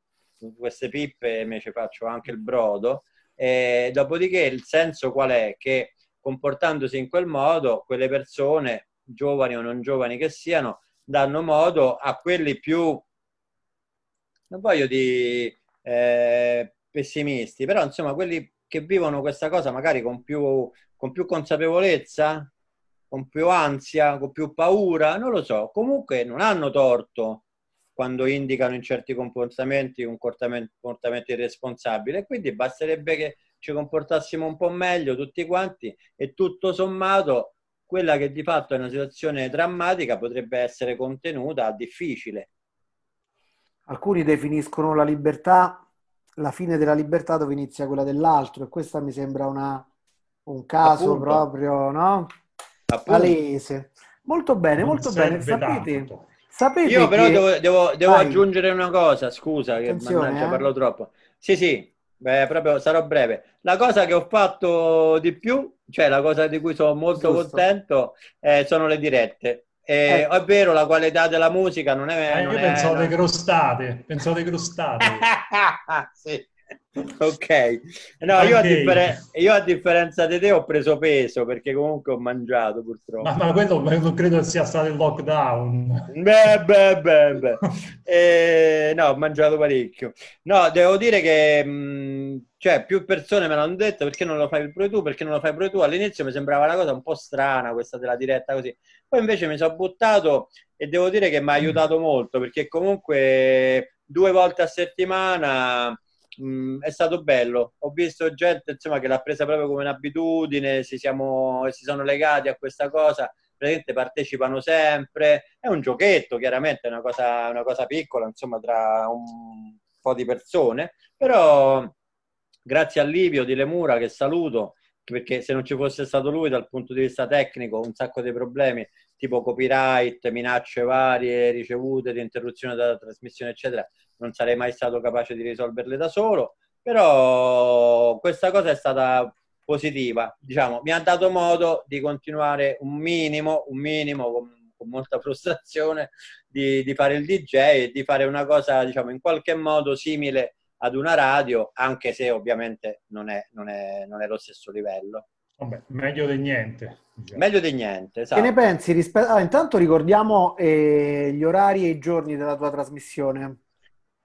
Speaker 2: queste pippe mi ci faccio anche il brodo. E dopodiché il senso qual è? Che comportandosi in quel modo, quelle persone, giovani o non giovani che siano, danno modo a quelli più, non voglio di eh, pessimisti, però insomma quelli che vivono questa cosa magari con più, con più consapevolezza, con più ansia, con più paura, non lo so, comunque non hanno torto quando indicano in certi comportamenti un comportamento irresponsabile e quindi basterebbe che ci comportassimo un po' meglio tutti quanti e tutto sommato quella che di fatto è una situazione drammatica potrebbe essere contenuta difficile.
Speaker 1: Alcuni definiscono la libertà la fine della libertà dove inizia quella dell'altro e questa mi sembra una, un caso Appunto. proprio, no? Palese. Molto bene, non molto bene. Sapete, sapete
Speaker 2: Io però che... devo, devo, devo aggiungere una cosa, scusa che mannaggia, eh? parlo troppo. Sì, sì, beh, proprio sarò breve. La cosa che ho fatto di più, cioè la cosa di cui sono molto Giusto. contento, eh, sono le dirette. Eh, eh. È vero, la qualità della musica non è...
Speaker 3: Eh,
Speaker 2: non
Speaker 3: io
Speaker 2: è,
Speaker 3: pensavo alle crostate, pensavo alle crostate.
Speaker 2: sì. Ok, no, io a, differen- io a, differenza di te ho preso peso perché comunque ho mangiato purtroppo.
Speaker 3: Ma, ma quello non credo sia stato il lockdown.
Speaker 2: Beh, beh, beh, beh. eh, no, ho mangiato parecchio. No, devo dire che mh, cioè, più persone me l'hanno detto perché non lo fai pure tu, perché non lo fai pure tu. All'inizio mi sembrava una cosa un po' strana questa della diretta così. Poi invece mi sono buttato e devo dire che mi ha aiutato molto perché comunque due volte a settimana mh, mm, è stato bello. Ho visto gente insomma, che l'ha presa proprio come un'abitudine, si, siamo, si sono legati a questa cosa, praticamente partecipano sempre. È un giochetto, chiaramente, è una cosa, una cosa piccola, insomma, tra un, po' di persone, però grazie a Livio di Lemura che saluto, perché se non ci fosse stato lui dal punto di vista tecnico un sacco di problemi tipo copyright, minacce varie ricevute di interruzione della trasmissione eccetera non sarei mai stato capace di risolverle da solo però questa cosa è stata positiva diciamo mi ha dato modo di continuare un minimo un minimo con, con molta frustrazione di, di fare il DJ e di fare una cosa diciamo in qualche modo simile ad una radio, anche se ovviamente non è, non è, non è lo stesso livello.
Speaker 3: Vabbè, meglio di niente.
Speaker 2: Diciamo. Meglio di niente, esatto.
Speaker 1: Che ne pensi? Rispetto... Ah, intanto ricordiamo eh, gli orari e i giorni della tua trasmissione.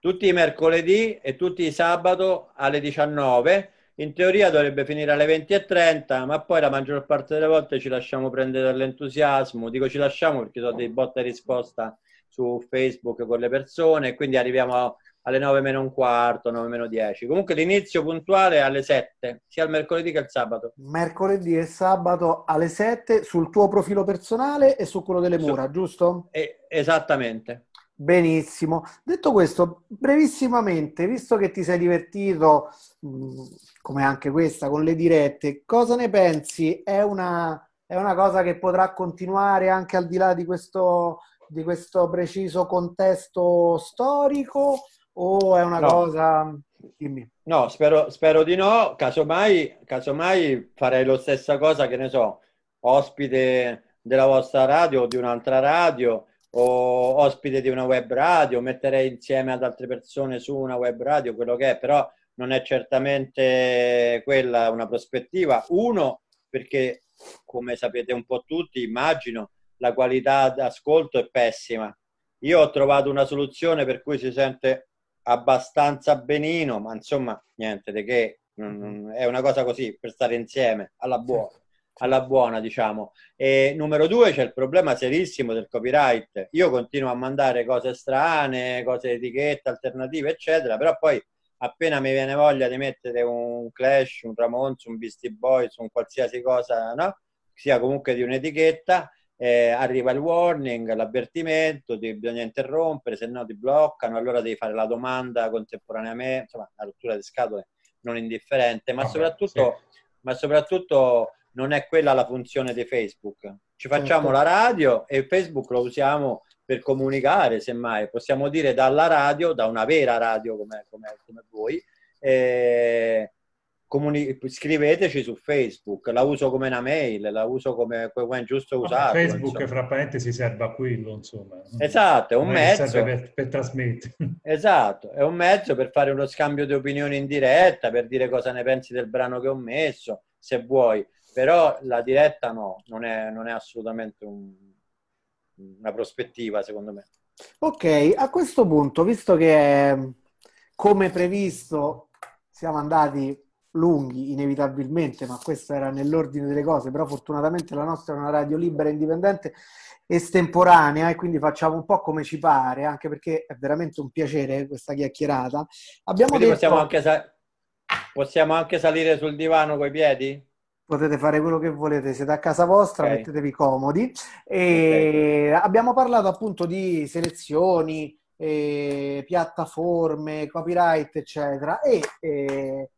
Speaker 2: Tutti i mercoledì e tutti i sabato alle 19. In teoria dovrebbe finire alle 20.30, ma poi la maggior parte delle volte ci lasciamo prendere dall'entusiasmo. Dico ci lasciamo perché sono dei botta e risposta su Facebook con le persone, quindi arriviamo alle 9 meno un quarto, 9 meno 10. Comunque l'inizio puntuale è alle 7, sia il mercoledì che il sabato.
Speaker 1: Mercoledì e sabato alle 7 sul tuo profilo personale e su quello delle mura, su... giusto?
Speaker 2: Eh, esattamente.
Speaker 1: Benissimo. Detto questo, brevissimamente, visto che ti sei divertito, come anche questa, con le dirette, cosa ne pensi? È una, è una cosa che potrà continuare anche al di là di questo, di questo preciso contesto storico? o è una no. cosa... Dimmi.
Speaker 2: No, spero, spero di no, casomai, casomai farei lo stessa cosa, che ne so, ospite della vostra radio o di un'altra radio o ospite di una web radio, metterei insieme ad altre persone su una web radio, quello che è, però non è certamente quella una prospettiva. Uno, perché come sapete un po' tutti, immagino, la qualità d'ascolto è pessima. Io ho trovato una soluzione per cui si sente abbastanza benino, ma insomma, niente di che, è una cosa così per stare insieme alla buona. Alla buona, diciamo. E numero due c'è il problema serissimo del copyright. Io continuo a mandare cose strane, cose etichette, alternative, eccetera, però poi appena mi viene voglia di mettere un Clash, un Ramones, un Beastie Boys, un qualsiasi cosa, no? sia comunque di un'etichetta, eh, arriva il warning, l'avvertimento, ti, bisogna interrompere, se no ti bloccano, allora devi fare la domanda contemporaneamente, insomma, la rottura di scatole non indifferente, ma, Vabbè, soprattutto, sì. ma soprattutto non è quella la funzione di Facebook. Ci facciamo certo. la radio e Facebook lo usiamo per comunicare, semmai, possiamo dire dalla radio, da una vera radio come, come, come voi, eh, comuni- scriveteci su Facebook, la uso come una mail, la uso come, come è giusto usarlo.
Speaker 3: Facebook, insomma. fra parentesi, serve a quello, insomma.
Speaker 2: Esatto, è un mezzo.
Speaker 3: Serve per, per trasmettere.
Speaker 2: Esatto, è un mezzo per fare uno scambio di opinioni in diretta, per dire cosa ne pensi del brano che ho messo, se vuoi. Però la diretta no, non è, non è assolutamente un, una prospettiva, secondo me.
Speaker 1: Ok, a questo punto, visto che come previsto siamo andati lunghi inevitabilmente, ma questo era nell'ordine delle cose, però fortunatamente la nostra è una radio libera, indipendente, estemporanea e quindi facciamo un po' come ci pare, anche perché è veramente un piacere questa chiacchierata. Abbiamo
Speaker 2: detto... possiamo, anche sa- possiamo anche salire sul divano coi piedi?
Speaker 1: Potete fare quello che volete, siete a casa vostra, okay. mettetevi comodi. Okay. Abbiamo parlato appunto di selezioni, eh, piattaforme, copyright, eccetera. E eh,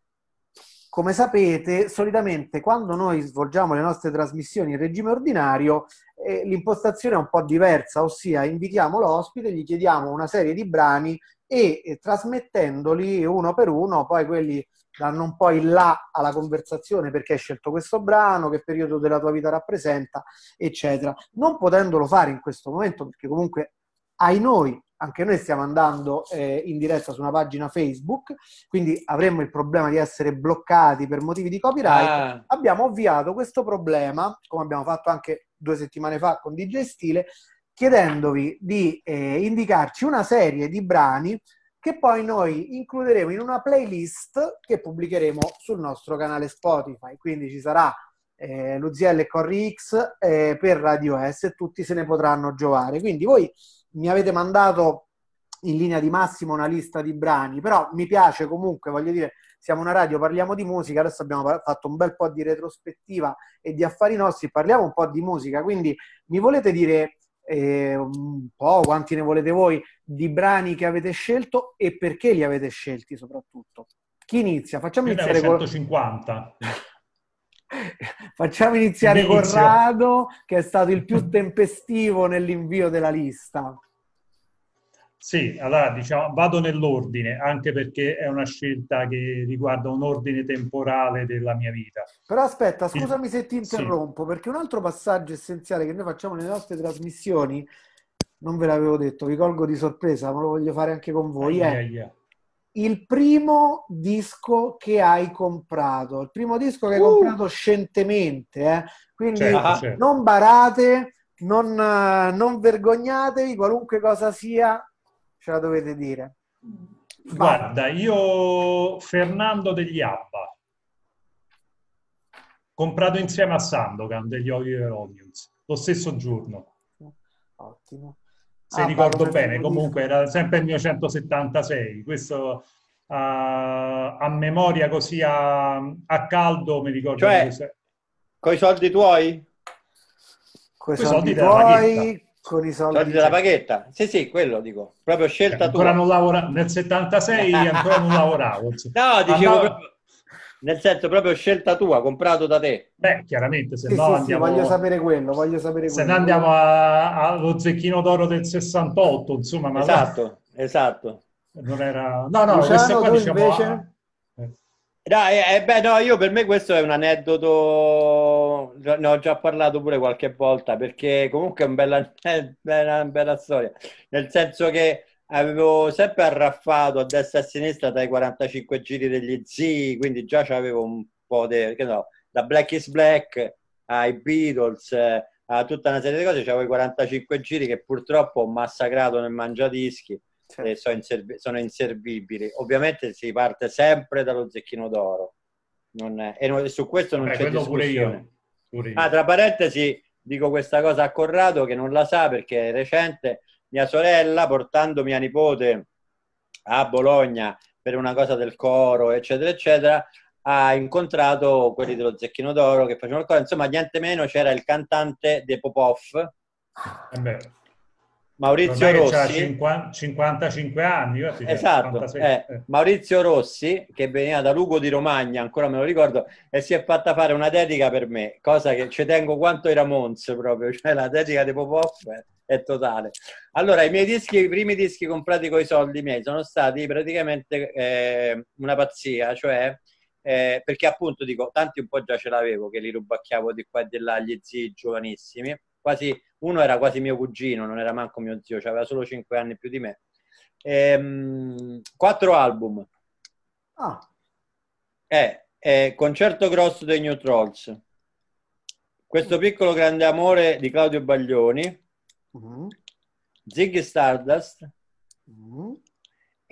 Speaker 1: come sapete, solitamente quando noi svolgiamo le nostre trasmissioni in regime ordinario, eh, l'impostazione è un po' diversa, ossia invitiamo l'ospite, gli chiediamo una serie di brani e trasmettendoli uno per uno, poi quelli danno un po' il là alla conversazione perché hai scelto questo brano, che periodo della tua vita rappresenta, eccetera. Non potendolo fare in questo momento, perché comunque ai noi anche noi stiamo andando eh, in diretta su una pagina Facebook, quindi avremmo il problema di essere bloccati per motivi di copyright. Ah. Abbiamo ovviato questo problema, come abbiamo fatto anche due settimane fa con DJ Stile, chiedendovi di eh, indicarci una serie di brani che poi noi includeremo in una playlist che pubblicheremo sul nostro canale Spotify. Quindi ci sarà eh, l'UZL e Corri X eh, per Radio S e tutti se ne potranno giovare. Quindi voi mi avete mandato in linea di massimo una lista di brani, però mi piace comunque, voglio dire, siamo una radio, parliamo di musica, adesso abbiamo fatto un bel po' di retrospettiva e di affari nostri, parliamo un po' di musica, quindi mi volete dire eh, un po' quanti ne volete voi di brani che avete scelto e perché li avete scelti soprattutto. Chi inizia? Facciamo
Speaker 3: Io
Speaker 1: iniziare
Speaker 3: con 150.
Speaker 1: Facciamo iniziare Inizio. Corrado, che è stato il più tempestivo nell'invio della lista.
Speaker 3: Sì, allora diciamo, vado nell'ordine, anche perché è una scelta che riguarda un ordine temporale della mia vita.
Speaker 1: Però aspetta, scusami se ti interrompo, sì. perché un altro passaggio essenziale che noi facciamo nelle nostre trasmissioni, non ve l'avevo detto, vi colgo di sorpresa, ma lo voglio fare anche con voi,
Speaker 3: è yeah,
Speaker 1: il primo disco che hai comprato, il primo disco che hai uh. comprato scientemente, eh? quindi certo, certo. non barate, non, non vergognatevi, qualunque cosa sia, ce la dovete dire.
Speaker 3: Guarda, io Fernando degli Abba, comprato insieme a Sandokan degli Oliver Onions, lo stesso giorno.
Speaker 1: Ottimo.
Speaker 3: Se ah, ricordo bene, comunque era sempre il mio 176. Questo uh, a memoria così a, a, caldo mi ricordo.
Speaker 2: Cioè, con i soldi tuoi?
Speaker 1: Con i soldi, soldi tuoi, con i soldi,
Speaker 2: soldi della paghetta. Sì, sì, quello dico. Proprio scelta
Speaker 3: ancora
Speaker 2: tua.
Speaker 3: Non lavora... Nel 76 ancora non lavoravo.
Speaker 2: No, dicevo Andavo... proprio... Nel senso, proprio scelta tua, comprato da te.
Speaker 3: Beh, chiaramente, se
Speaker 1: sì,
Speaker 3: no
Speaker 1: sì,
Speaker 3: andiamo...
Speaker 1: Sì, voglio sapere quello, voglio sapere
Speaker 3: se no andiamo allo zecchino d'oro del 68, insomma. Ma
Speaker 2: esatto, là... esatto.
Speaker 3: Non era... No, no, Luciano, qua diciamo...
Speaker 1: Invece...
Speaker 2: No, eh, eh, beh, no, io per me questo è un aneddoto, ne ho già parlato pure qualche volta, perché comunque è un bella, una bella storia, nel senso che avevo sempre arraffato a destra e a sinistra dai 45 giri degli zii, quindi già avevo un po' di, che no, da Black is Black ai Beatles, a tutta una serie di cose, avevo i 45 giri che purtroppo ho massacrato nel mangiadischi certo. e sono, inserv- sono, inservibili. Ovviamente si parte sempre dallo zecchino d'oro. Non è, e su questo non Beh, c'è discussione. Pure io. Pure io. Ah, tra parentesi, dico questa cosa a Corrado che non la sa perché è recente. Mia sorella, portando mia nipote a Bologna per una cosa del coro, eccetera, eccetera, ha incontrato quelli dello Zecchino d'Oro che facevano il coro. Insomma, niente meno c'era il cantante dei Popov.
Speaker 3: Eh
Speaker 2: Maurizio Rossi
Speaker 3: 50, 55 anni
Speaker 2: esatto, eh, eh. Maurizio Rossi che veniva da Lugo di Romagna ancora me lo ricordo e si è fatta fare una dedica per me cosa che ci tengo quanto i Ramones proprio cioè la dedica di Popov è totale allora i miei dischi i primi dischi comprati con i soldi miei sono stati praticamente eh, una pazzia cioè eh, perché appunto dico tanti un po' già ce l'avevo che li rubacchiavo di qua e di là gli zii giovanissimi quasi, uno era quasi mio cugino, non era manco mio zio, aveva solo 5 anni più di me. Ehm, quattro album.
Speaker 1: Ah.
Speaker 2: Eh, eh, Concerto grosso dei New Trolls. Questo piccolo grande amore di Claudio Baglioni. Uh-huh. Ziggy Stardust. Uh-huh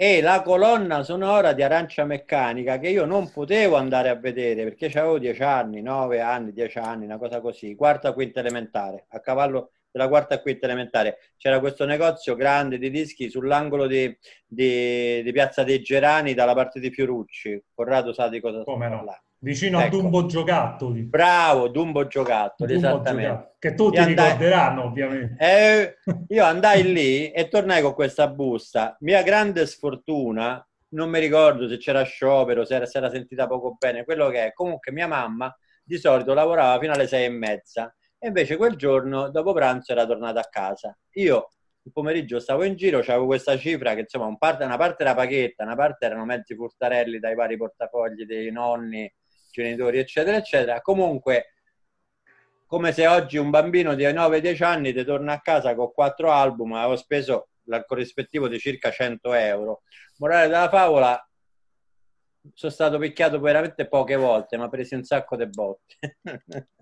Speaker 2: e la colonna sonora di Arancia Meccanica che io non potevo andare a vedere perché avevo dieci anni, nove anni, dieci anni, una cosa così, quarta, quinta elementare, a cavallo della quarta e quinta elementare. C'era questo negozio grande di dischi sull'angolo di, di, di Piazza dei Gerani dalla parte di Fiorucci. Corrado sa di cosa
Speaker 3: Come sto no? parlando. Vicino ecco. a Dumbo Giocattoli.
Speaker 2: Bravo, Dumbo Giocattoli, Dumbo esattamente. Giocattoli,
Speaker 3: che tutti andai... ricorderanno, ovviamente.
Speaker 2: Eh, io andai lì e tornai con questa busta. Mia grande sfortuna, non mi ricordo se c'era sciopero, se era, se era sentita poco bene, quello che è. Comunque mia mamma di solito lavorava fino alle sei e mezza e invece quel giorno, dopo pranzo, era tornata a casa. Io il pomeriggio stavo in giro, avevo questa cifra che insomma un parte, una parte era paghetta, una parte erano mezzi furtarelli dai vari portafogli dei nonni genitori, eccetera, eccetera. Comunque, come se oggi un bambino di 9-10 anni ti torna a casa con quattro album, avevo speso il corrispettivo di circa 100 euro. Morale della favola, sono stato picchiato veramente poche volte, ma presi un sacco di botte.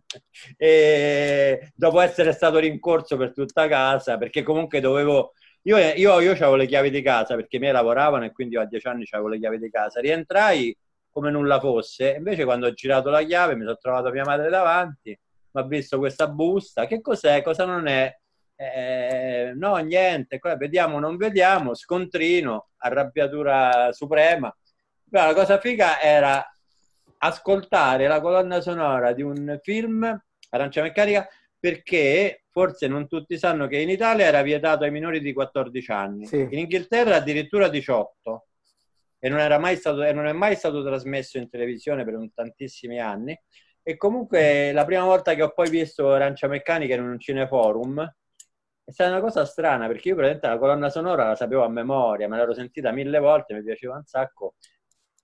Speaker 2: e dopo essere stato rincorso per tutta casa, perché comunque dovevo... Io, io, io avevo le chiavi di casa perché i miei lavoravano e quindi a 10 anni avevo le chiavi di casa. Rientrai come nulla fosse. Invece, quando ho girato la chiave, mi sono trovato mia madre davanti, mi ha visto questa busta. Che cos'è? Cosa non è? Eh, no, niente. Vediamo, non vediamo. Scontrino, arrabbiatura suprema. Però la cosa figa era ascoltare la colonna sonora di un film, Arancia Meccanica, perché forse non tutti sanno che in Italia era vietato ai minori di 14 anni, sì. in Inghilterra addirittura 18 e non, era mai stato, e non è mai stato trasmesso in televisione per tantissimi anni. E comunque la prima volta che ho poi visto Arancia Meccanica in un cineforum è stata una cosa strana perché io praticamente la colonna sonora la sapevo a memoria, me l'ero sentita mille volte, mi piaceva un sacco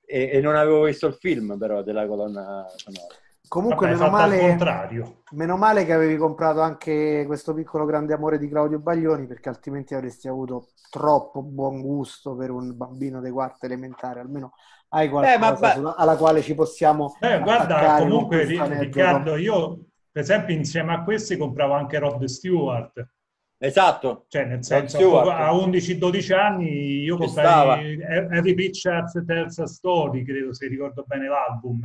Speaker 2: e, e non avevo visto il film però della colonna sonora.
Speaker 1: Comunque, Vabbè, meno, male, meno male che avevi comprato anche questo piccolo grande amore di Claudio Baglioni, perché altrimenti avresti avuto troppo buon gusto per un bambino dei quarti elementari. Almeno hai qualcosa eh, sulla, alla quale ci possiamo.
Speaker 3: Eh, guarda, comunque, Riccardo, io per esempio insieme a questi compravo anche Rod Stewart.
Speaker 2: Esatto.
Speaker 3: Cioè, nel senso, a 11-12 anni io comprai Harry Pictures terza story, credo se ricordo bene l'album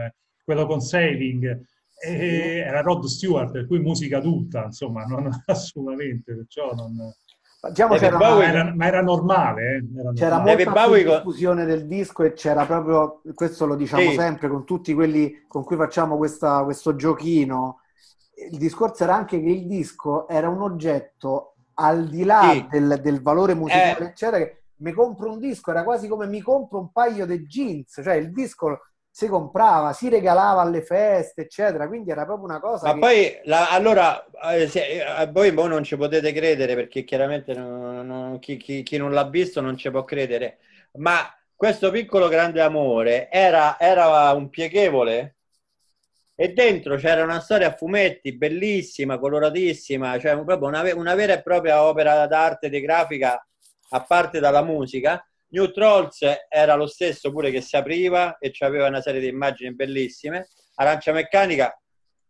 Speaker 3: quello con Saving, e era Rod Stewart, per cui musica adulta, insomma, non assolutamente, perciò non...
Speaker 1: Diciamo c'era
Speaker 3: ma, era, ma era normale. Eh?
Speaker 1: Era c'era normale. molta Bowie... diffusione del disco e c'era proprio, questo lo diciamo sì. sempre con tutti quelli con cui facciamo questa, questo giochino, il discorso era anche che il disco era un oggetto al di là sì. del, del, valore musicale, eh. eccetera, che mi compro un disco, era quasi come mi compro un paio di jeans, cioè il disco si comprava, si regalava alle feste, eccetera. Quindi era proprio una cosa.
Speaker 2: Ma
Speaker 1: che...
Speaker 2: poi, la, allora, eh, se, eh, voi voi non ci potete credere perché chiaramente non, non, chi, chi, chi, non l'ha visto non ci può credere. Ma questo piccolo grande amore era, era un pieghevole e dentro c'era una storia a fumetti bellissima, coloratissima, cioè proprio una, una vera e propria opera d'arte di grafica a parte dalla musica New Trolls era lo stesso pure che si apriva e aveva una serie di immagini bellissime. Arancia Meccanica,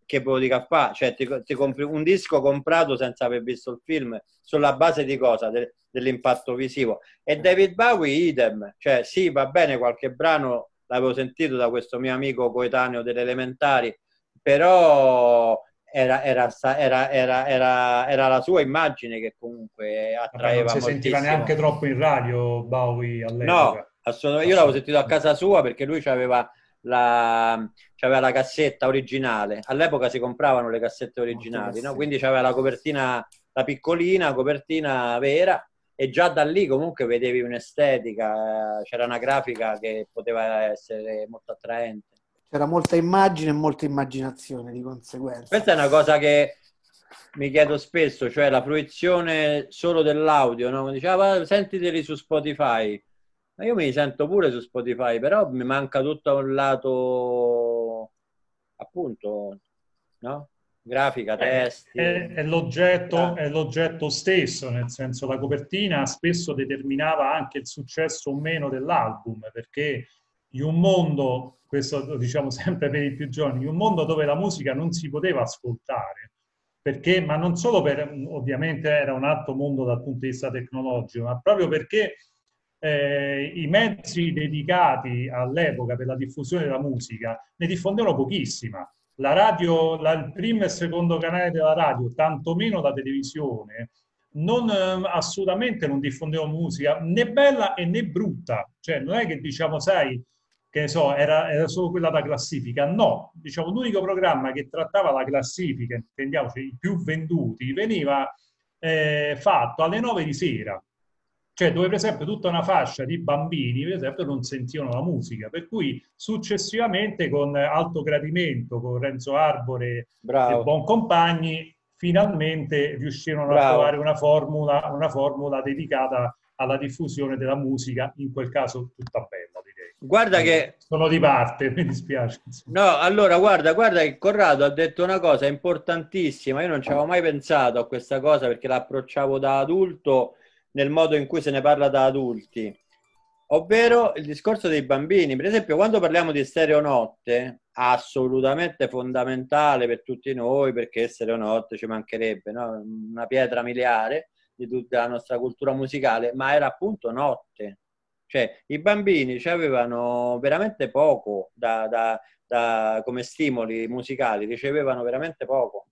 Speaker 2: che può dire fa? Cioè, ti, ti, compri un disco comprato senza aver visto il film sulla base di cosa? De, dell'impatto visivo. E David Bowie, idem. Cioè, sì, va bene, qualche brano l'avevo sentito da questo mio amico coetaneo delle elementari, però era, era, era, era, era, la sua immagine che comunque attraeva
Speaker 3: Vabbè, non si sentiva neanche troppo in radio Bowie all'epoca.
Speaker 2: No, assolutamente. Io l'avevo sentito a casa sua perché lui aveva la, c'aveva la cassetta originale. All'epoca si compravano le cassette originali, no? quindi c'aveva la copertina, la piccolina, copertina vera e già da lì comunque vedevi un'estetica, c'era una grafica che poteva essere molto attraente.
Speaker 1: C'era molta immagine e molta immaginazione di conseguenza.
Speaker 2: Questa è una cosa che mi chiedo spesso, cioè la fruizione solo dell'audio, no? Diceva, ah, sentiteli su Spotify. Ma io mi sento pure su Spotify, però mi manca tutto un lato, appunto, no? Grafica, testi.
Speaker 3: È, è, l'oggetto, ah. è l'oggetto stesso, nel senso la copertina spesso determinava anche il successo o meno dell'album, perché in un mondo, questo lo diciamo sempre per i più giovani, in un mondo dove la musica non si poteva ascoltare, perché, ma non solo per, ovviamente era un altro mondo dal punto di vista tecnologico, ma proprio perché eh, i mezzi dedicati all'epoca per la diffusione della musica ne diffondevano pochissima. La radio, la, il primo e il secondo canale della radio, tantomeno la televisione, non, eh, assolutamente non diffondevano musica né bella e né brutta. Cioè, non è che diciamo, sai, che ne so, era, era, solo quella da classifica. No, diciamo, l'unico programma che trattava la classifica, intendiamoci, i più venduti, veniva eh, fatto alle 9 di sera. Cioè, dove per esempio tutta una fascia di bambini, per esempio, non sentivano la musica. Per cui successivamente, con Alto Gradimento, con Renzo Arbore Bravo. e Boncompagni, finalmente riuscirono Bravo. a trovare una formula, una formula dedicata alla diffusione della musica, in quel caso tutta bella.
Speaker 2: Guarda che...
Speaker 3: Sono di parte, mi dispiace.
Speaker 2: No, allora guarda, guarda che Corrado ha detto una cosa importantissima, io non ci avevo mai pensato a questa cosa perché l'approcciavo da adulto nel modo in cui se ne parla da adulti, ovvero il discorso dei bambini. Per esempio, quando parliamo di stereonotte, assolutamente fondamentale per tutti noi, perché stereonotte ci mancherebbe, no? una pietra miliare di tutta la nostra cultura musicale, ma era appunto notte cioè, i bambini avevano veramente poco da, da, da, come stimoli musicali, ricevevano veramente poco.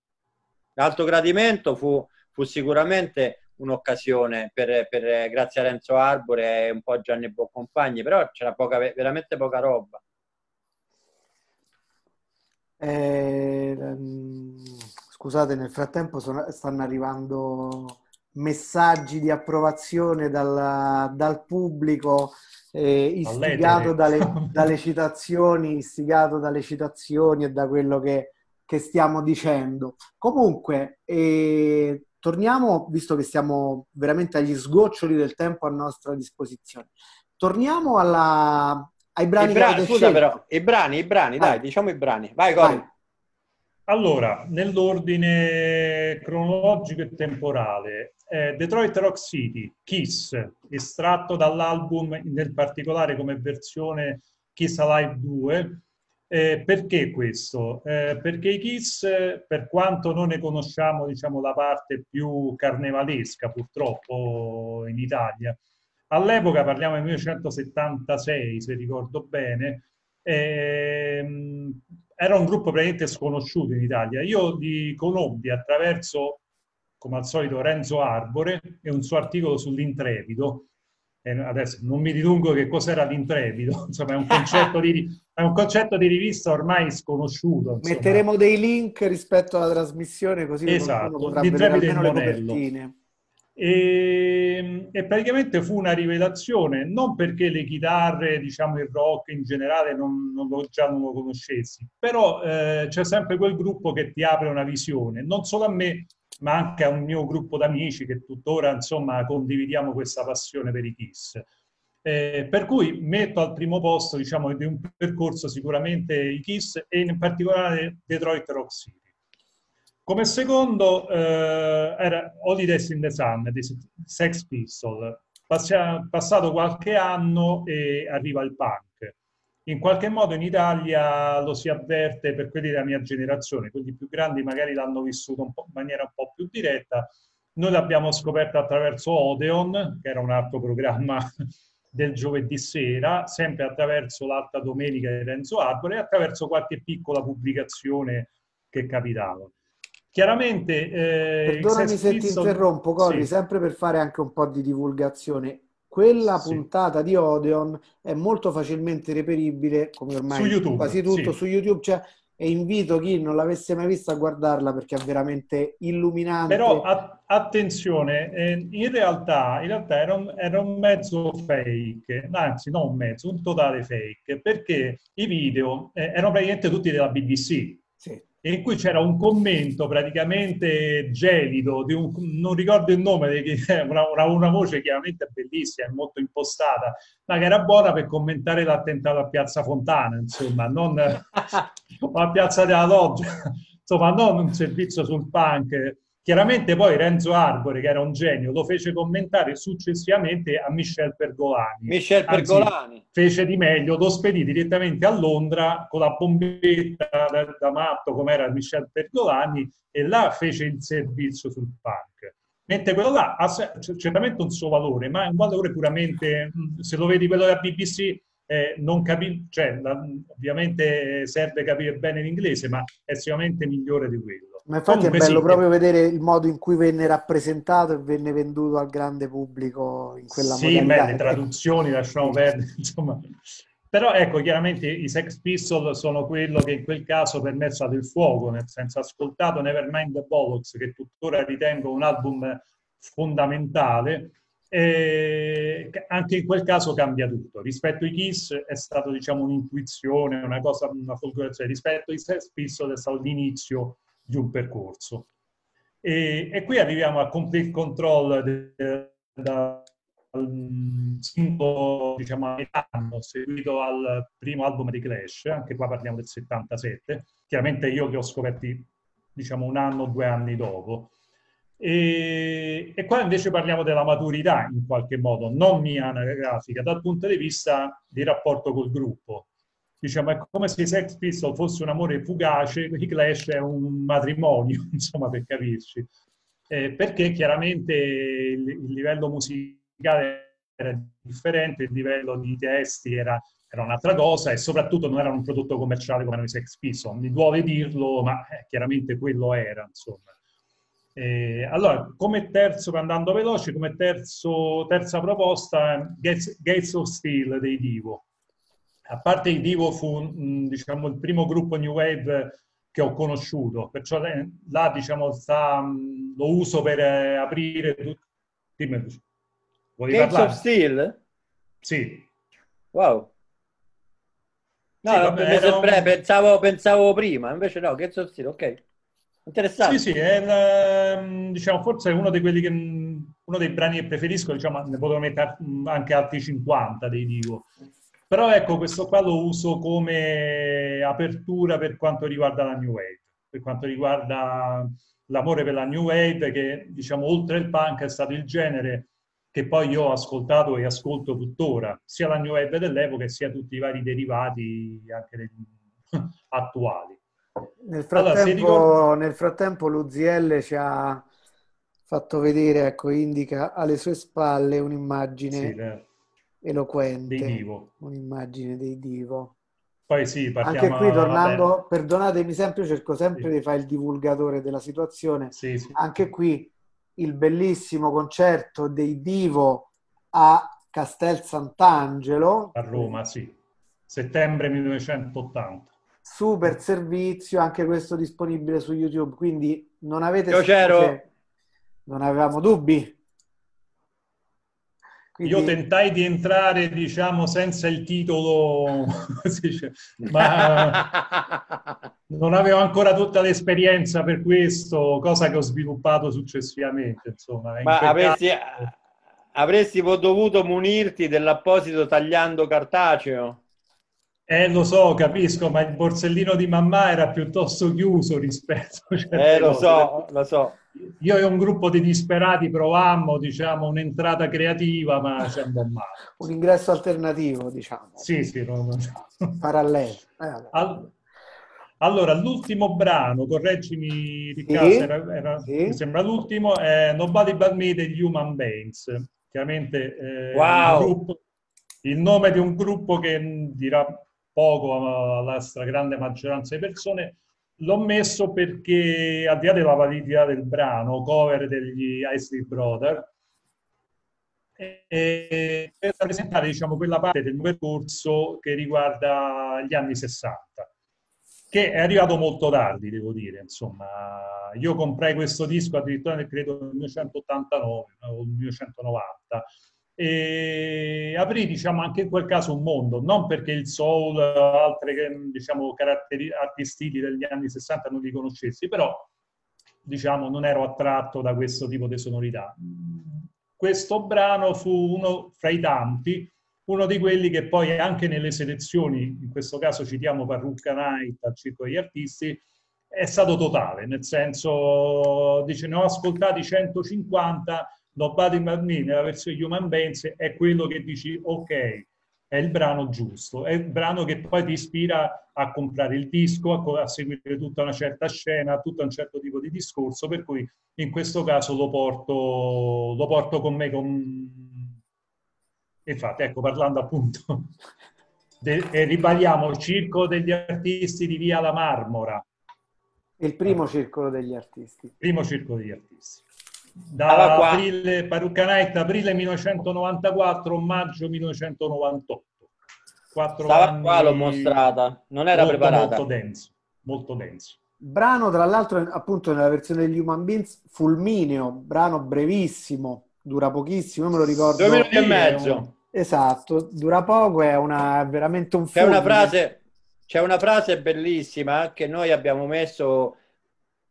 Speaker 2: L'alto gradimento fu, fu sicuramente un'occasione per, per, grazie a Renzo Arbore e un po' Gianni Boccompagni, però c'era poca, veramente poca roba.
Speaker 1: Eh, scusate, nel frattempo sono, stanno arrivando messaggi di approvazione dal, dal pubblico, eh, istigato dalle, dalle, citazioni, istigato dalle citazioni e da quello che, che stiamo dicendo. Comunque, eh, torniamo, visto che siamo veramente agli sgoccioli del tempo a nostra disposizione, torniamo alla, ai brani.
Speaker 2: I brani scusa, però, i brani, i brani, dai, diciamo i brani. Vai, Vai.
Speaker 3: Allora, nell'ordine cronologico e temporale, eh, Detroit Rock City, Kiss, estratto dall'album, nel particolare come versione Kiss Alive 2. Eh, perché questo? Eh, perché i Kiss, per quanto non ne conosciamo diciamo, la parte più carnevalesca purtroppo in Italia, all'epoca parliamo del 1976 se ricordo bene, ehm, era un gruppo praticamente sconosciuto in Italia. Io li conobbi attraverso, come al solito, Renzo Arbore e un suo articolo sull'intrepido. Adesso non mi dilungo che cos'era l'intrepido, insomma è un concetto di, è un concetto di rivista ormai sconosciuto.
Speaker 1: Insomma. Metteremo dei link rispetto alla trasmissione così esatto, potrà vedere almeno le copertine.
Speaker 3: E, e, praticamente fu una rivelazione, non perché le chitarre, diciamo il rock in generale non, non lo, già non lo conoscessi, però eh, c'è sempre quel gruppo che ti apre una visione, non solo a me, ma anche a un mio gruppo d'amici che tuttora insomma condividiamo questa passione per i Kiss. Eh, per cui metto al primo posto diciamo di un percorso sicuramente i Kiss e in particolare Detroit Rock City. Come secondo eh, era Holidays in the Sun di Sex Pistol. Passia, passato qualche anno e arriva il punk. In qualche modo in Italia lo si avverte per quelli della mia generazione, quelli più grandi magari l'hanno vissuto in maniera un po' più diretta. Noi l'abbiamo scoperto attraverso Odeon, che era un altro programma del giovedì sera, sempre attraverso l'Alta Domenica di Renzo Arbore e attraverso qualche piccola pubblicazione che capitava. Chiaramente...
Speaker 1: Eh, Perdonami se ti interrompo, Corri, sì. sempre per fare anche un po' di divulgazione. Quella sì. puntata di Odeon è molto facilmente reperibile, come ormai su YouTube, quasi tutto sì. su YouTube. Cioè, e invito chi non l'avesse mai vista a guardarla perché è veramente illuminante.
Speaker 3: Però a- attenzione, eh, in, realtà, in realtà era un, era un, mezzo fake, anzi non un mezzo, un totale fake, perché i video eh, erano praticamente tutti della BBC. Sì in cui c'era un commento praticamente gelido un, non ricordo il nome, una, una, una, voce chiaramente bellissima, molto impostata, ma che era buona per commentare l'attentato a Piazza Fontana, insomma, non a Piazza della Loggia, insomma, non un servizio sul punk Chiaramente poi Renzo Arbore, che era un genio, lo fece commentare successivamente a Michel Pergolani.
Speaker 2: Michel Pergolani.
Speaker 3: Anzi, fece di meglio, lo spedì direttamente a Londra con la bombetta da, da matto come era Michel Pergolani e là fece il servizio sul punk. Mentre quello là ha certamente un suo valore, ma è un valore puramente, se lo vedi quello della BBC, eh, non capi- cioè, la, ovviamente serve capire bene l'inglese, ma è sicuramente migliore di quello.
Speaker 1: Ma infatti Comunque è bello sì, proprio vedere il modo in cui venne rappresentato e venne venduto al grande pubblico in quella
Speaker 3: sì, modalità. Sì, le traduzioni lasciamo perdere, insomma. Però ecco, chiaramente i Sex Pistols sono quello che in quel caso per me è stato il fuoco, nel senso ascoltato Nevermind the Bollocks, che tuttora ritengo un album fondamentale, e anche in quel caso cambia tutto. Rispetto ai Kiss è stato diciamo un'intuizione, una cosa, una folgorazione. Rispetto ai Sex Pistols è stato l'inizio di un percorso. E, e qui arriviamo a Complete Control dal singolo, diciamo, anno seguito al primo album di Clash, anche qua parliamo del 77, chiaramente io che ho scoperti, diciamo, un anno o due anni dopo. E, e, qua invece parliamo della maturità in qualche modo, non mia anagrafica, dal punto di vista di rapporto col gruppo diciamo, è come se i Sex Pistols fosse un amore fugace, i Clash è un matrimonio, insomma, per capirci. Eh, perché chiaramente il, il, livello musicale era differente, il livello di testi era, era, un'altra cosa e soprattutto non era un prodotto commerciale come i Sex Pistols. Mi duole dirlo, ma eh, chiaramente quello era, insomma. Eh, allora, come terzo, andando veloce, come terzo, terza proposta, Gates, Gates of Steel dei Divo a parte il Divo fu diciamo, il primo gruppo New Wave che ho conosciuto, perciò eh, là diciamo sta, mm, lo uso per eh, aprire tutti. Dimmi,
Speaker 2: vuoi Gates parlare? of Steel?
Speaker 3: Sì.
Speaker 2: Wow. No, sì, vabbè, sempre, un... pensavo, pensavo prima, invece no, Gates of Steel, ok. Interessante.
Speaker 3: Sì, sì, è mm, diciamo, forse è uno di quelli che mm, uno dei brani che preferisco, diciamo, ne potrò mettere anche altri 50 dei Divo. Però ecco, questo qua lo uso come apertura per quanto riguarda la New Wave, per quanto riguarda l'amore per la New Wave, che diciamo oltre il punk è stato il genere che poi io ho ascoltato e ascolto tuttora, sia la New Wave dell'epoca sia tutti i vari derivati anche dei, attuali.
Speaker 1: Nel frattempo, allora, ricordi... nel frattempo l'UZL ci ha fatto vedere, ecco, indica alle sue spalle un'immagine sì, le eloquente.
Speaker 3: Dei divo.
Speaker 1: Un'immagine dei divo.
Speaker 3: Poi sì,
Speaker 1: Anche qui tornando, vabbè. perdonatemi sempre, cerco sempre sì. di fare il divulgatore della situazione.
Speaker 3: Sì, sì.
Speaker 1: Anche qui il bellissimo concerto dei Divo a Castel Sant'Angelo.
Speaker 3: A Roma, sì. Settembre 1980.
Speaker 1: Super servizio, anche questo disponibile su YouTube, quindi non avete...
Speaker 2: Io c'ero.
Speaker 1: Non avevamo dubbi.
Speaker 3: Quindi... Io tentai di entrare, diciamo, senza il titolo, ma non avevo ancora tutta l'esperienza per questo, cosa che ho sviluppato successivamente. Insomma,
Speaker 2: ma avresti, caso... avresti dovuto munirti dell'apposito tagliando cartaceo?
Speaker 3: Eh, lo so, capisco, ma il borsellino di mamma era piuttosto chiuso rispetto
Speaker 2: a Eh, lo cose. so, lo so
Speaker 3: io e un gruppo di disperati provammo diciamo, un'entrata creativa, ma ci andò male.
Speaker 1: Un ingresso alternativo, diciamo.
Speaker 3: Sì, sì. No,
Speaker 1: Parallelo. Eh,
Speaker 3: All... Allora, l'ultimo brano, correggimi Riccardo, sì, era, era, sì. mi sembra l'ultimo, è Nobody But Me degli Human Beings. Chiaramente
Speaker 2: eh, wow.
Speaker 3: gruppo, il nome di un gruppo che dirà poco alla stragrande maggioranza di persone, L'ho messo perché, al di là della validità del brano, cover degli Isley Brother, e per rappresentare diciamo, quella parte del percorso che riguarda gli anni 60, che è arrivato molto tardi, devo dire. Insomma, io comprai questo disco addirittura nel credo nel 1989 o 1990 e aprì diciamo anche in quel caso un mondo non perché il soul altre diciamo caratteri artistici degli anni 60 non li conoscessi però diciamo non ero attratto da questo tipo di sonorità. Questo brano fu uno fra i tanti uno di quelli che poi anche nelle selezioni in questo caso citiamo Parrucca Night al Circo degli Artisti è stato totale nel senso dice ne ho ascoltati 150 Nobody But Me nella versione Human Beings è quello che dici ok, è il brano giusto, è il brano che poi ti ispira a comprare il disco, a, a, seguire tutta una certa scena, tutto un certo tipo di discorso, per cui in questo caso lo porto, lo porto con me. Con... Infatti, ecco, parlando appunto, de, e ribadiamo il circo degli artisti di Via La Marmora.
Speaker 1: Il primo circolo degli artisti.
Speaker 3: Primo circolo degli artisti da aprile, Paruccanetta, aprile 1994, maggio 1998.
Speaker 2: Quattro Stava qua, l'ho mostrata, non era
Speaker 3: molto,
Speaker 2: preparata.
Speaker 3: Molto denso, molto denso.
Speaker 1: Brano, tra l'altro, appunto nella versione degli Human Beings, fulmineo, brano brevissimo, dura pochissimo, io me lo ricordo.
Speaker 2: Due minuti e mezzo.
Speaker 1: Esatto, dura poco, è una, veramente un
Speaker 2: fulmine. C'è una frase, c'è una frase bellissima che noi abbiamo messo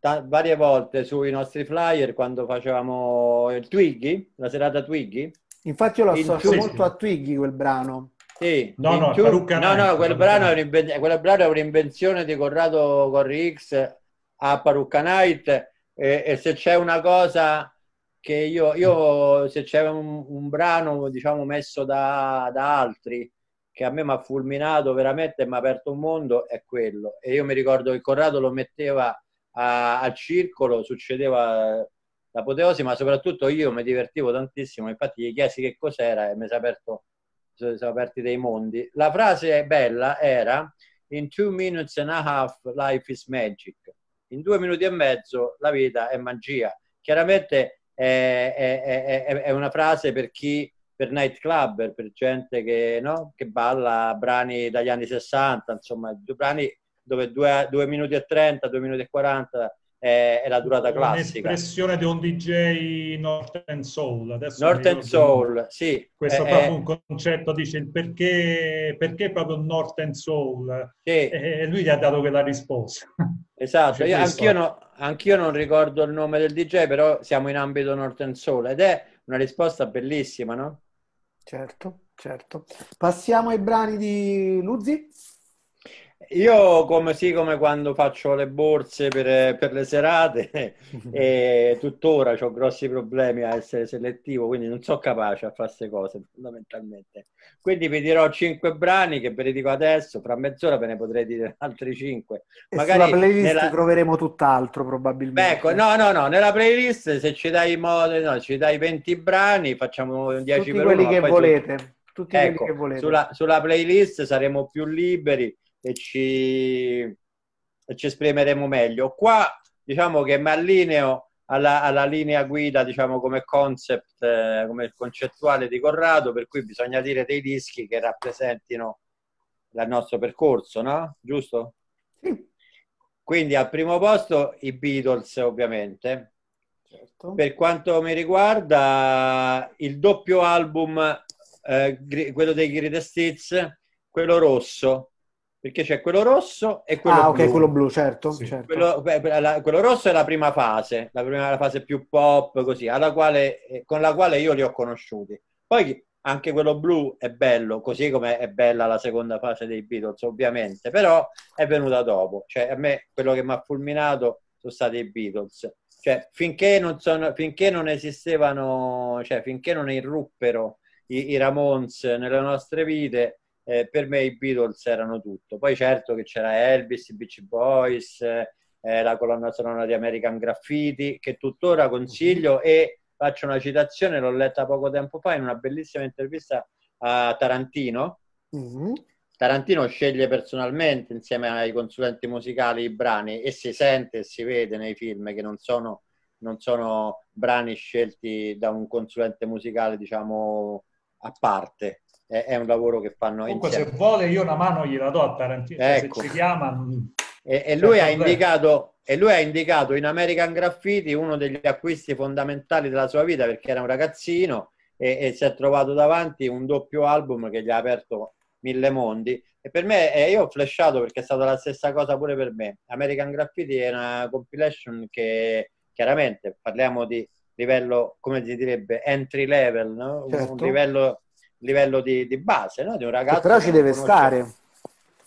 Speaker 2: varie volte sui nostri flyer quando facevamo il Twiggy, la serata Twiggy.
Speaker 1: Infatti io lo associo molto sì. a Twiggy quel brano.
Speaker 2: Sì, no, no, più... no, no, quel brano, è quel brano è un'invenzione di Corrado Corri X a Parucca Night e, e, se c'è una cosa che io, io se c'è un, un, brano diciamo messo da, da altri che a me mi ha fulminato veramente e mi ha aperto un mondo è quello e io mi ricordo che Corrado lo metteva a, al circolo succedeva l'apoteosi, ma soprattutto io mi divertivo tantissimo, infatti gli chiesi che cos'era e mi si aperto sono aperti dei mondi. La frase bella era In two minutes and a half life is magic. In due minuti e mezzo la vita è magia. Chiaramente è, è, è, è una frase per chi, per nightclubber, per gente che, no? che balla brani dagli anni 60, insomma, brani dove 2 minuti e 30, 2 minuti e 40 è, è la durata classica.
Speaker 3: L'espressione di un DJ Northern Soul. Adesso
Speaker 2: Northern Soul, sì.
Speaker 3: Questo è proprio un concetto, dice il perché, perché proprio Northern Soul. Sì. E lui gli ha dato quella risposta.
Speaker 2: Esatto, io, anch'io, no, anch'io non ricordo il nome del DJ, però siamo in ambito Northern Soul ed è una risposta bellissima, no?
Speaker 1: Certo, certo. Passiamo ai brani di Luzzi.
Speaker 2: Io come sì, come quando faccio le borse per, per le serate e tuttora ho grossi problemi a essere selettivo, quindi non sono capace a fare queste cose fondamentalmente. Quindi vi dirò cinque brani che ve li dico adesso, fra mezz'ora ve ne potrei dire altri cinque.
Speaker 1: E Magari sulla playlist nella... troveremo tutt'altro probabilmente.
Speaker 2: Ecco, no, no, no, nella playlist se ci dai, modo, no, ci dai 20 brani facciamo 10
Speaker 1: Tutti per quelli uno, che volete.
Speaker 2: Su... Tutti ecco, quelli che volete. Sulla, sulla playlist saremo più liberi e ci, e ci esprimeremo meglio. Qua diciamo che mi allineo alla, alla linea guida, diciamo come concept, eh, come concettuale di Corrado, per cui bisogna dire dei dischi che rappresentino il nostro percorso, no? Giusto? Sì. Quindi al primo posto i Beatles, ovviamente. Certo. Per quanto mi riguarda, il doppio album, eh, quello dei Greatest Hits, quello rosso, perché c'è quello rosso e quello ah, blu. Ah, ok,
Speaker 1: quello blu, certo. Sì. certo.
Speaker 2: Quello, la, quello, rosso è la prima fase, la prima la fase più pop, così, quale, eh, con la quale io li ho conosciuti. Poi anche quello blu è bello, così come è bella la seconda fase dei Beatles, ovviamente, però è venuta dopo. Cioè, a me quello che mi ha fulminato sono stati i Beatles. Cioè, finché non, sono, finché non esistevano, cioè, finché non irruppero i, i Ramones nelle nostre vite, eh, per me i Beatles erano tutto. Poi certo che c'era Elvis, i Beach Boys, eh, la colonna sonora di American Graffiti, che tuttora consiglio e faccio una citazione, l'ho letta poco tempo fa in una bellissima intervista a Tarantino. Mm-hmm. Tarantino sceglie personalmente insieme ai consulenti musicali i brani e si sente e si vede nei film che non sono, non sono brani scelti da un consulente musicale, diciamo, a parte è, è un lavoro che fanno
Speaker 3: Comunque,
Speaker 2: insieme.
Speaker 3: se vuole io una mano gliela do a Tarantino, ecco. se ci chiama...
Speaker 2: E, e, lui ha indicato, e lui ha indicato in American Graffiti uno degli acquisti fondamentali della sua vita perché era un ragazzino e, e si è trovato davanti un doppio album che gli ha aperto mille mondi e per me eh, io ho flashato perché è stata la stessa cosa pure per me American Graffiti è una compilation che chiaramente parliamo di livello come si direbbe entry level no? certo. un livello livello di, di base, no? di un ragazzo.
Speaker 1: Però ci deve stare.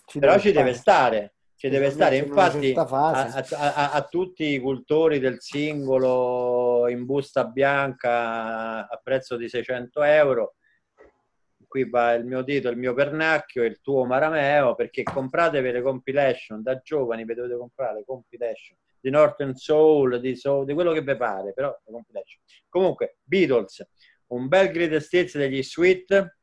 Speaker 2: Ci però deve ci stare. deve stare. Ci deve stare, infatti, a, a, a, a, tutti i cultori del singolo in busta bianca a prezzo di 600 euro, qui va il mio dito, il mio pernacchio, il tuo marameo, perché compratevi le compilation da giovani, vi dovete comprare le compilation di Northern Soul, di, Soul, di quello che vi pare, però le compilation. Comunque, Beatles, un bel greatest hits degli Sweet.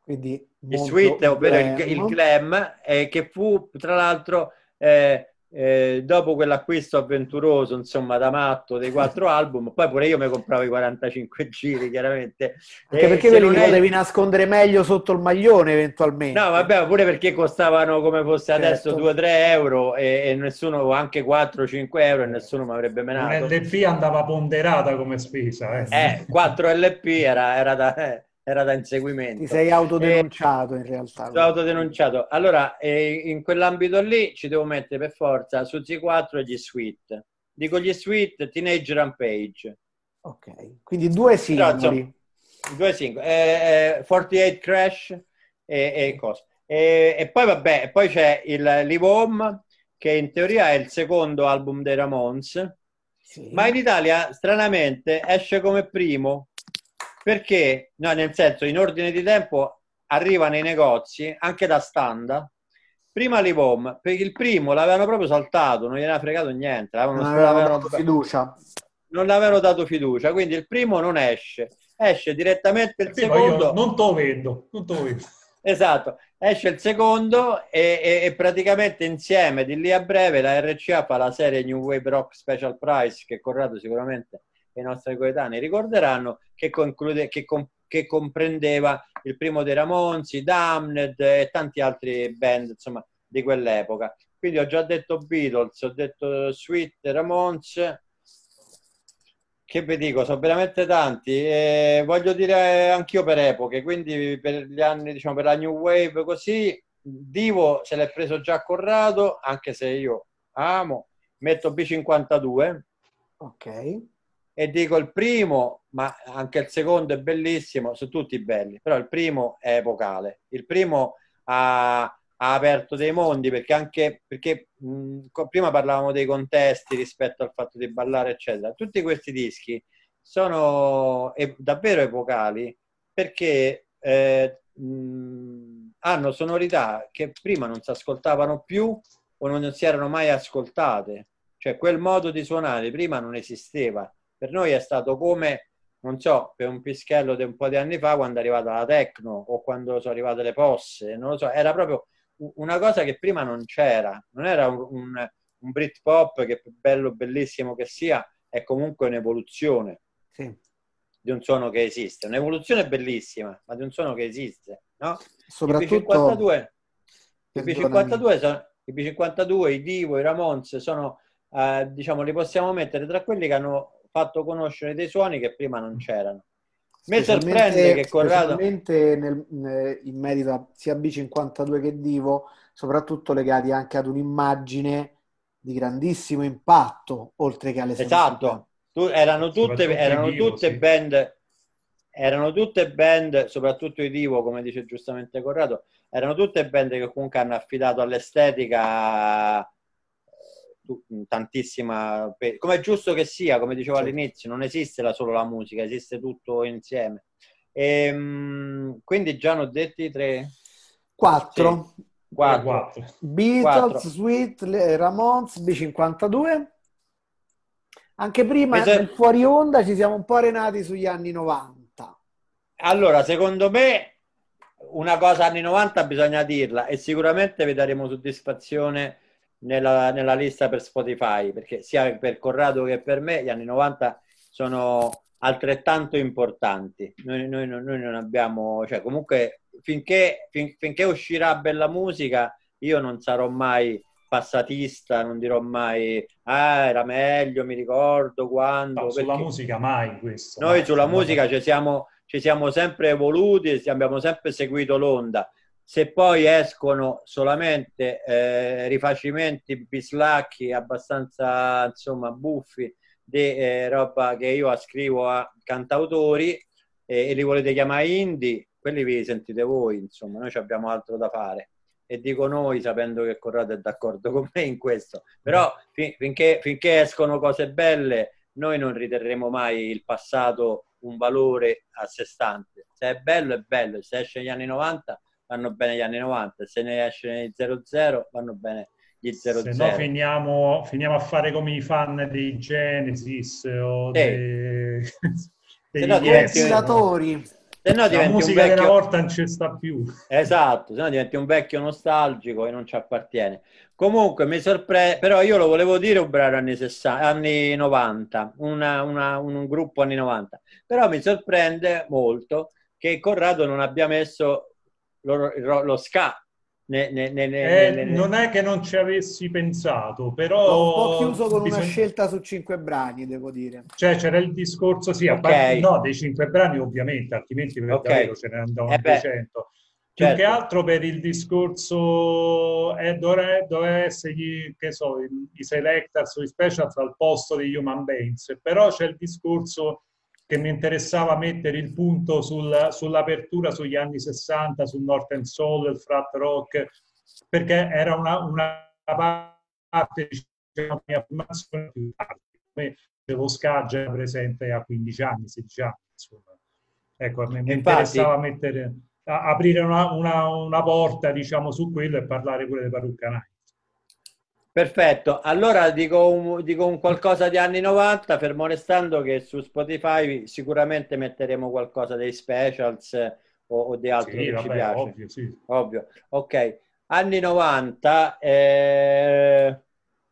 Speaker 2: Quindi il Sweet, ovvero il, il glam, eh, che fu tra l'altro eh, eh, dopo quell'acquisto avventuroso, insomma, da matto dei quattro album, poi pure io mi compravo i 45 giri, chiaramente.
Speaker 1: Anche perché quelli li potevi nascondere meglio sotto il maglione, eventualmente.
Speaker 2: No, vabbè, pure perché costavano come fosse certo. adesso 2-3 euro e, e, nessuno, o anche 4-5 euro e nessuno mi avrebbe menato.
Speaker 3: Un LP andava ponderata come spesa.
Speaker 2: Eh, eh 4 LP era, era da... Eh era da inseguimento.
Speaker 1: Ti sei autodenunciato e, in realtà.
Speaker 2: Sono autodenunciato. Allora, eh, in quell'ambito lì ci devo mettere per forza Suzy 4 e gli Sweet. Dico gli Sweet, Teenage Rampage.
Speaker 1: Ok, quindi due singoli.
Speaker 2: Però, due singoli. Eh, eh, 48 Crash e, e cose. E, e, poi vabbè, poi c'è il Live Home, che in teoria è il secondo album dei Ramones, sì. ma in Italia, stranamente, esce come primo perché, no, nel senso, in ordine di tempo arriva nei negozi anche da stand. Prima l'Ivom, perché il primo l'avevano proprio saltato, non gli aveva fregato niente.
Speaker 1: Non avevano dato fiducia.
Speaker 2: Non l'avevano dato fiducia, quindi il primo non esce. Esce direttamente il Perché secondo.
Speaker 3: non te lo vedo, non te lo vedo.
Speaker 2: Esatto, esce il secondo e, e, e, praticamente insieme di lì a breve la RCA fa la serie New Wave Rock Special Price che Corrado sicuramente i nostri coetanei ricorderanno, che, conclude, che, com, che comprendeva il primo dei Ramonsi, Damned e tanti altri band, insomma, di quell'epoca. Quindi ho già detto Beatles, ho detto Sweet, Ramones, che vi dico, sono veramente tanti. E voglio dire anch'io per epoche, quindi per gli anni, diciamo, per la New Wave così, Divo se l'è preso già Corrado, anche se io amo, metto B52.
Speaker 1: Ok.
Speaker 2: E dico il primo, ma anche il secondo è bellissimo, sono tutti belli, però il primo è epocale. Il primo ha, ha aperto dei mondi perché anche perché mh, prima parlavamo dei contesti rispetto al fatto di ballare, eccetera. Tutti questi dischi sono e, davvero epocali perché eh, mh, hanno sonorità che prima non si ascoltavano più o non si erano mai ascoltate. Cioè quel modo di suonare prima non esisteva. Per noi è stato come, non so, per un pischello di un po' di anni fa quando è arrivata la techno o quando sono arrivate le posse, non lo so, era proprio una cosa che prima non c'era. Non era un, un, un Britpop che bello, bellissimo che sia, è comunque un'evoluzione.
Speaker 1: Sì
Speaker 2: di un suono che esiste. Un'evoluzione bellissima, ma di un suono che esiste. No?
Speaker 1: Soprattutto...
Speaker 2: I B52, i B52, sono, i, B52 i Divo, i Ramones sono, eh, diciamo, li possiamo mettere tra quelli che hanno fatto conoscere dei suoni che prima non c'erano. Mi sorprende che Corrado...
Speaker 1: Nel, in merito a sia B52 che Divo, soprattutto legati anche ad un'immagine di grandissimo impatto, oltre che alle
Speaker 2: Esatto, tu, erano tutte, erano Divo, tutte sì. band erano tutte band, soprattutto i Divo, come dice giustamente Corrado, erano tutte band che comunque hanno affidato all'estetica eh, tantissima come è giusto che sia come dicevo sì. all'inizio non esiste la, solo la musica esiste tutto insieme e, ehm, quindi già ne ho detti tre
Speaker 1: quattro,
Speaker 2: sì. quattro.
Speaker 1: Beatles, quattro. Sweet, Ramones, B52 anche prima Esatto. nel fuori onda ci siamo un po' arenati sugli anni 90.
Speaker 2: Allora, secondo me una cosa anni 90 bisogna dirla e sicuramente vi daremo soddisfazione nella, nella lista per Spotify, perché sia per Corrado che per me gli anni 90 sono altrettanto importanti. Noi, noi, noi non abbiamo, cioè comunque finché, fin, finché uscirà bella musica io non sarò mai passatista, non dirò mai ah, era meglio, mi ricordo quando. No,
Speaker 3: sulla musica mai questo.
Speaker 2: Noi mai, sulla musica ci siamo, ci siamo sempre evoluti e abbiamo sempre seguito l'onda. Se poi escono solamente eh, rifacimenti bislacchi abbastanza insomma buffi di eh, roba che io ascrivo a cantautori eh, e li volete chiamare indie, quelli vi sentite voi, insomma, noi abbiamo altro da fare. E dico noi sapendo che Corrado è d'accordo con me in questo, però fin, finché, finché escono cose belle noi non riterremo mai il passato un valore a sé stante. Se è bello è bello, se esce negli anni 90 vanno bene gli anni 90, se ne esce nei 00 vanno bene gli 00.
Speaker 3: Se no finiamo, finiamo a fare come i fan dei Genesis o sì. dei,
Speaker 1: dei no, yes.
Speaker 2: Se no
Speaker 3: la musica vecchio... della volta non ci sta più.
Speaker 2: Esatto, se no diventi un vecchio nostalgico e non ci appartiene. Comunque mi sorprende, però io lo volevo dire un brano anni, 60, anni 90, una, una, un gruppo anni 90, però mi sorprende molto che Corrado non abbia messo lo, lo, lo ska
Speaker 3: ne, ne, ne, eh, non è che non ci avessi pensato, però...
Speaker 1: un po' chiuso con bisogna... una scelta su cinque brani, devo dire.
Speaker 3: Cioè c'era il discorso, sì, a parte, no, dei cinque brani ovviamente, altrimenti per okay. davvero ce ne andavano eh 200. Più certo. che altro per il discorso eh, dovrebbe, dovrebbe essere gli, che so, i, i selectors o i specials al posto degli human beings, però c'è il discorso che mi interessava mettere il punto sul, sull'apertura sugli anni 60, sul Northern Soul, il frat rock, perché era una, una parte diciamo, di mia formazione più tardi. Lo ska già presente a 15 anni, 16 anni, insomma. Ecco, mi, mi interessava mettere, a, aprire una, una, una, porta, diciamo, su quello e parlare pure di Parrucca Night.
Speaker 2: Perfetto, allora dico un, dico un, qualcosa di anni 90, fermo restando che su Spotify sicuramente metteremo qualcosa dei specials o, o di altro sì, che vabbè, ci piace. Ovvio, sì. ovvio. Ok, anni 90, eh,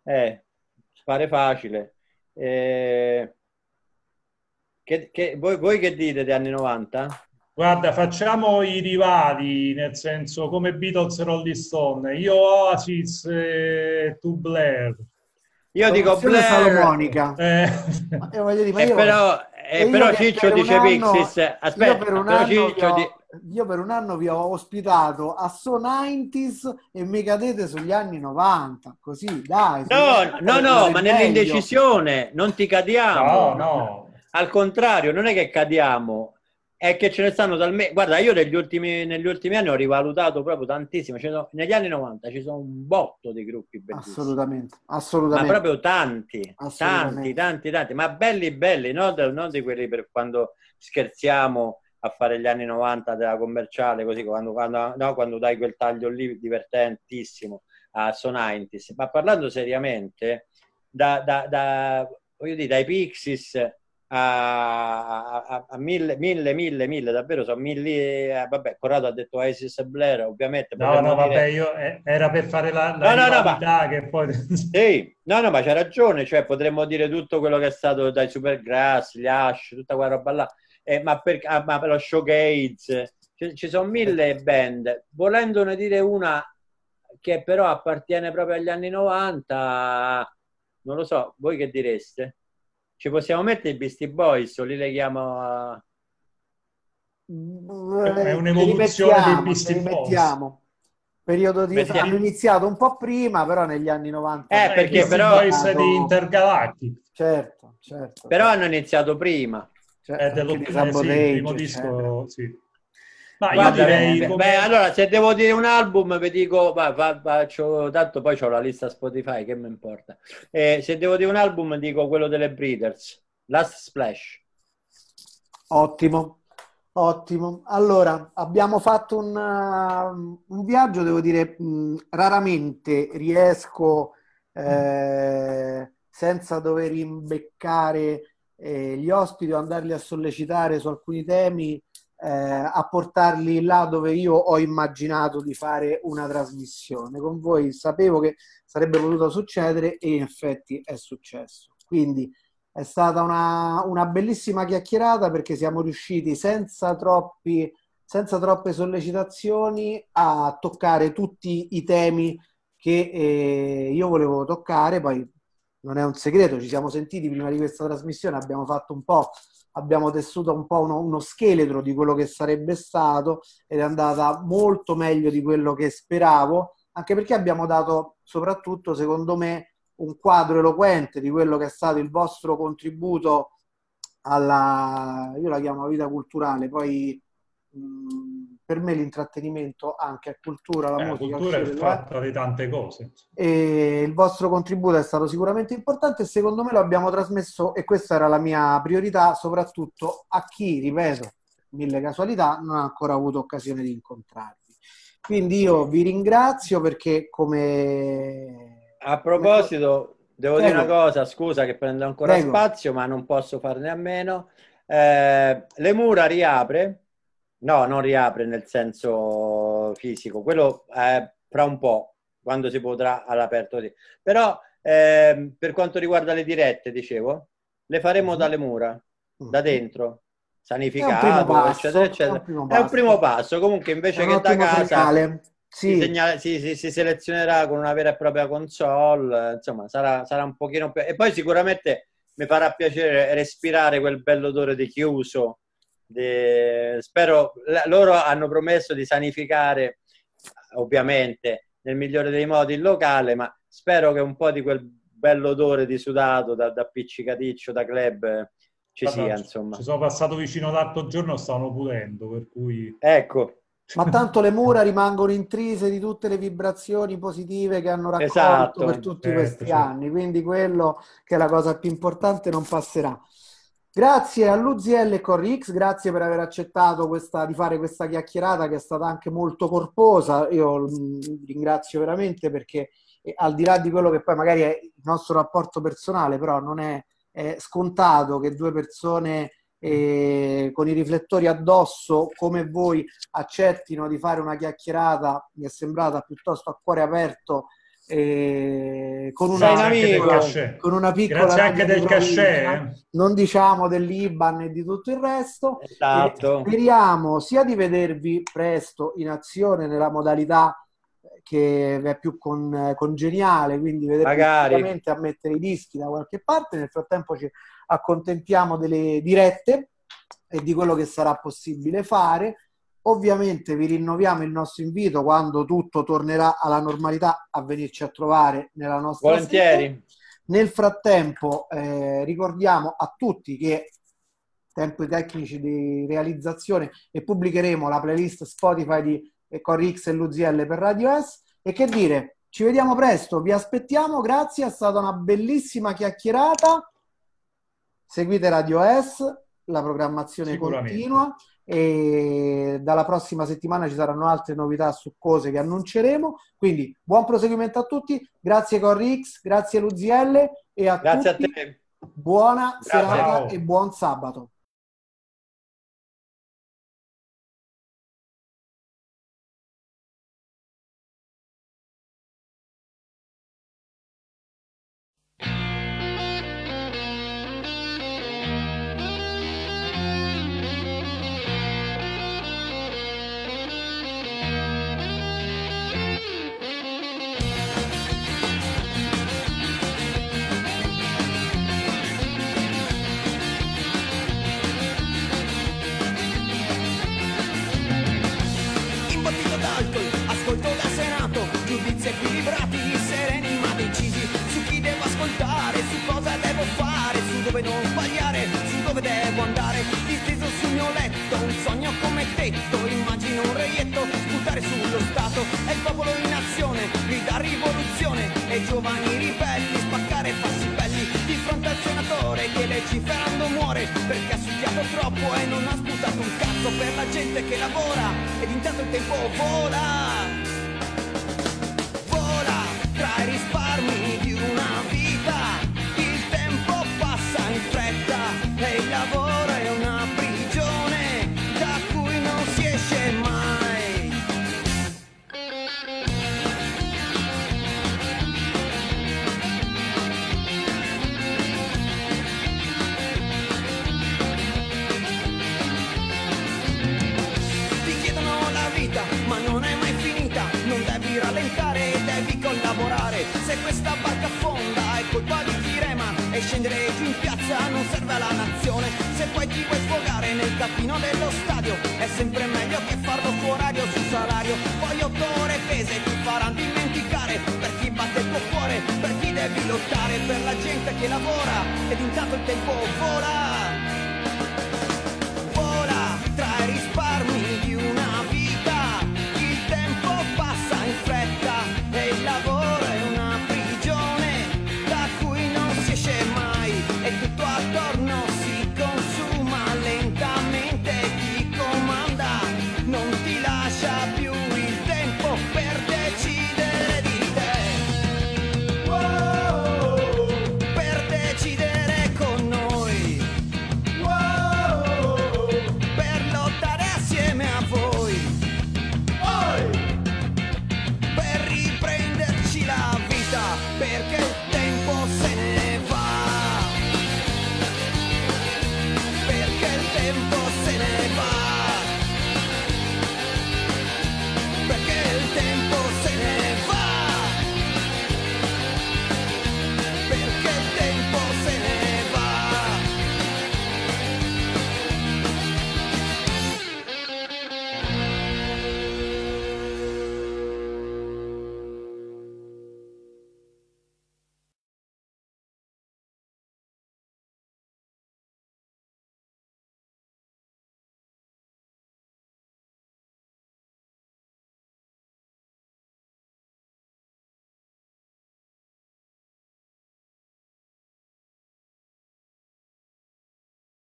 Speaker 2: eh, pare facile. Eh, che, che, voi, voi che dite di anni 90?
Speaker 3: Guarda, facciamo i rivali, nel senso come Beatles e Rolling Stone. Io Oasis e tu Blair.
Speaker 2: Io dico Blair.
Speaker 1: Salomonica.
Speaker 2: Eh. Ma, dire, ma eh, io, però, eh, però Ciccio dice anno, Pixis. Aspetta, io per un anno
Speaker 1: Ciccio di io per un anno vi ho ospitato a So 90s e mi cadete sugli anni 90, così dai.
Speaker 2: No, no, no, ma nell'indecisione non ti cadiamo.
Speaker 3: No, no.
Speaker 2: Al contrario, non è che cadiamo, è che ce ne stanno talmente... Guarda, io negli ultimi, negli ultimi anni ho rivalutato proprio tantissimo. Sono... negli anni 90 ci sono un botto di gruppi
Speaker 1: bellissimi. Assolutamente, assolutamente.
Speaker 2: Ma proprio tanti, tanti, tanti, tanti. Ma belli, belli, non, non di quelli per quando scherziamo a fare gli anni 90 della commerciale, così quando, quando, no, quando dai quel taglio lì divertentissimo a So 90s. Ma parlando seriamente, da, da, da, voglio dire, dai Pixies a, a, a, mille, mille, mille, mille, davvero sono milli. Eh, vabbè, Corrado ha detto Isis Blair, ovviamente.
Speaker 3: No, no, dire... vabbè, io, eh, era per fare la, la no, no, no, ma... che poi...
Speaker 2: sì, no, no, ma c'ha ragione, cioè potremmo dire tutto quello che è stato dai Supergrass, gli Ash, tutta quella roba là eh, ma, per, ah, ma per lo showcase, ci, ci sono mille band, volendone dire una che però appartiene proprio agli anni 90, non lo so, voi che direste? Ci possiamo mettere i Beastie Boys o li leghiamo a...
Speaker 3: È un'evoluzione dei Beastie Boys.
Speaker 1: Periodo di... Mettiamo. Hanno iniziato un po' prima, però negli anni 90.
Speaker 2: Eh, perché però...
Speaker 3: Boys di Intergalactic.
Speaker 1: Certo, certo.
Speaker 2: Però hanno iniziato prima.
Speaker 3: Cioè, è dello di sì, primo disco, sì.
Speaker 2: Ma Guarda, io direi beh, come... beh, allora se devo dire un album vi dico va, va, faccio, tanto poi ho la lista Spotify che mi importa eh, se devo dire un album dico quello delle Breeders Last Splash.
Speaker 1: Ottimo ottimo. Allora abbiamo fatto un, uh, un viaggio devo dire mh, raramente riesco eh, senza dover imbeccare eh, gli ospiti o andarli a sollecitare su alcuni temi, eh, a portarli là dove io ho immaginato di fare una trasmissione. Con voi sapevo che sarebbe potuto succedere e in effetti è successo. Quindi è stata una, una bellissima chiacchierata perché siamo riusciti senza troppi senza troppe sollecitazioni a toccare tutti i temi che eh, io volevo toccare, poi non è un segreto, ci siamo sentiti prima di questa trasmissione, abbiamo fatto un po', abbiamo tessuto un po' uno, uno scheletro di quello che sarebbe stato ed è andata molto meglio di quello che speravo, anche perché abbiamo dato soprattutto, secondo me, un quadro eloquente di quello che è stato il vostro contributo alla, io la chiamo vita culturale, poi per me l'intrattenimento anche è cultura, la
Speaker 3: eh,
Speaker 1: musica.
Speaker 3: La cultura è fatta di tante cose.
Speaker 1: E il vostro contributo è stato sicuramente importante e secondo me lo abbiamo trasmesso, e questa era la mia priorità, soprattutto a chi, ripeto, mille casualità, non ha ancora avuto occasione di incontrarvi. Quindi io vi ringrazio perché come...
Speaker 2: A proposito, devo Prego. dire una cosa, scusa che prendo ancora Prego. spazio, ma non posso farne a meno. Eh, le mura riapre No, non riapre nel senso fisico, quello è fra un po', quando si potrà all'aperto. Di. Però eh, per quanto riguarda le dirette, dicevo, le faremo mhm. dalle mura, da mhm. dentro, sanificato, passo, eccetera, eccetera. È un, è un primo passo. Comunque, invece che da casa sì. si, segnala, si, si, si, selezionerà con una vera e propria console, insomma, sarà, sarà un pochino più... E poi sicuramente mi farà piacere respirare quel bello odore di chiuso De, spero, loro hanno promesso di sanificare, ovviamente, nel migliore dei modi il locale, ma spero che un po' di quel bell'odore di sudato da, da pizzicaticcio, da club ci Vabbè, sia, insomma.
Speaker 3: Ci sono passato vicino l'altro giorno, stavano pulendo, per cui...
Speaker 2: Ecco.
Speaker 1: Ma tanto le mura rimangono intrise di tutte le vibrazioni positive che hanno raccolto esatto. per tutti eh, questi sì. anni, quindi quello che è la cosa più importante non passerà. Grazie all'UZL e Corrix, grazie per aver accettato questa, di fare questa chiacchierata che è stata anche molto corposa. Io vi ringrazio veramente perché eh, al di là di quello che poi magari è il nostro rapporto personale, però non è, è scontato che due persone eh, con i riflettori addosso come voi accettino di fare una chiacchierata, mi è sembrata piuttosto a cuore aperto eh, con, una, con, una, piccola
Speaker 3: grazie anche del cachet
Speaker 1: non diciamo dell'Iban e di tutto il resto.
Speaker 2: Esatto.
Speaker 1: speriamo sia di vedervi presto in azione nella modalità che è più con, congeniale quindi vedervi a mettere i dischi da qualche parte. Nel frattempo ci accontentiamo delle dirette e di quello che sarà possibile fare Ovviamente vi rinnoviamo il nostro invito quando tutto tornerà alla normalità a venirci a trovare nella nostra
Speaker 2: Volentieri.
Speaker 1: Sede. Nel frattempo eh, ricordiamo a tutti che tempi tecnici di realizzazione e pubblicheremo la playlist Spotify di Corrix e Luzielle per Radio S e che dire, ci vediamo presto, vi aspettiamo, grazie, è stata una bellissima chiacchierata. Seguite Radio S, la programmazione continua e dalla prossima settimana ci saranno altre novità su cose che annunceremo. Quindi buon proseguimento a tutti, grazie Corri X, grazie Luzielle e a
Speaker 2: grazie
Speaker 1: tutti.
Speaker 2: A te.
Speaker 1: Buona grazie. serata e buon sabato.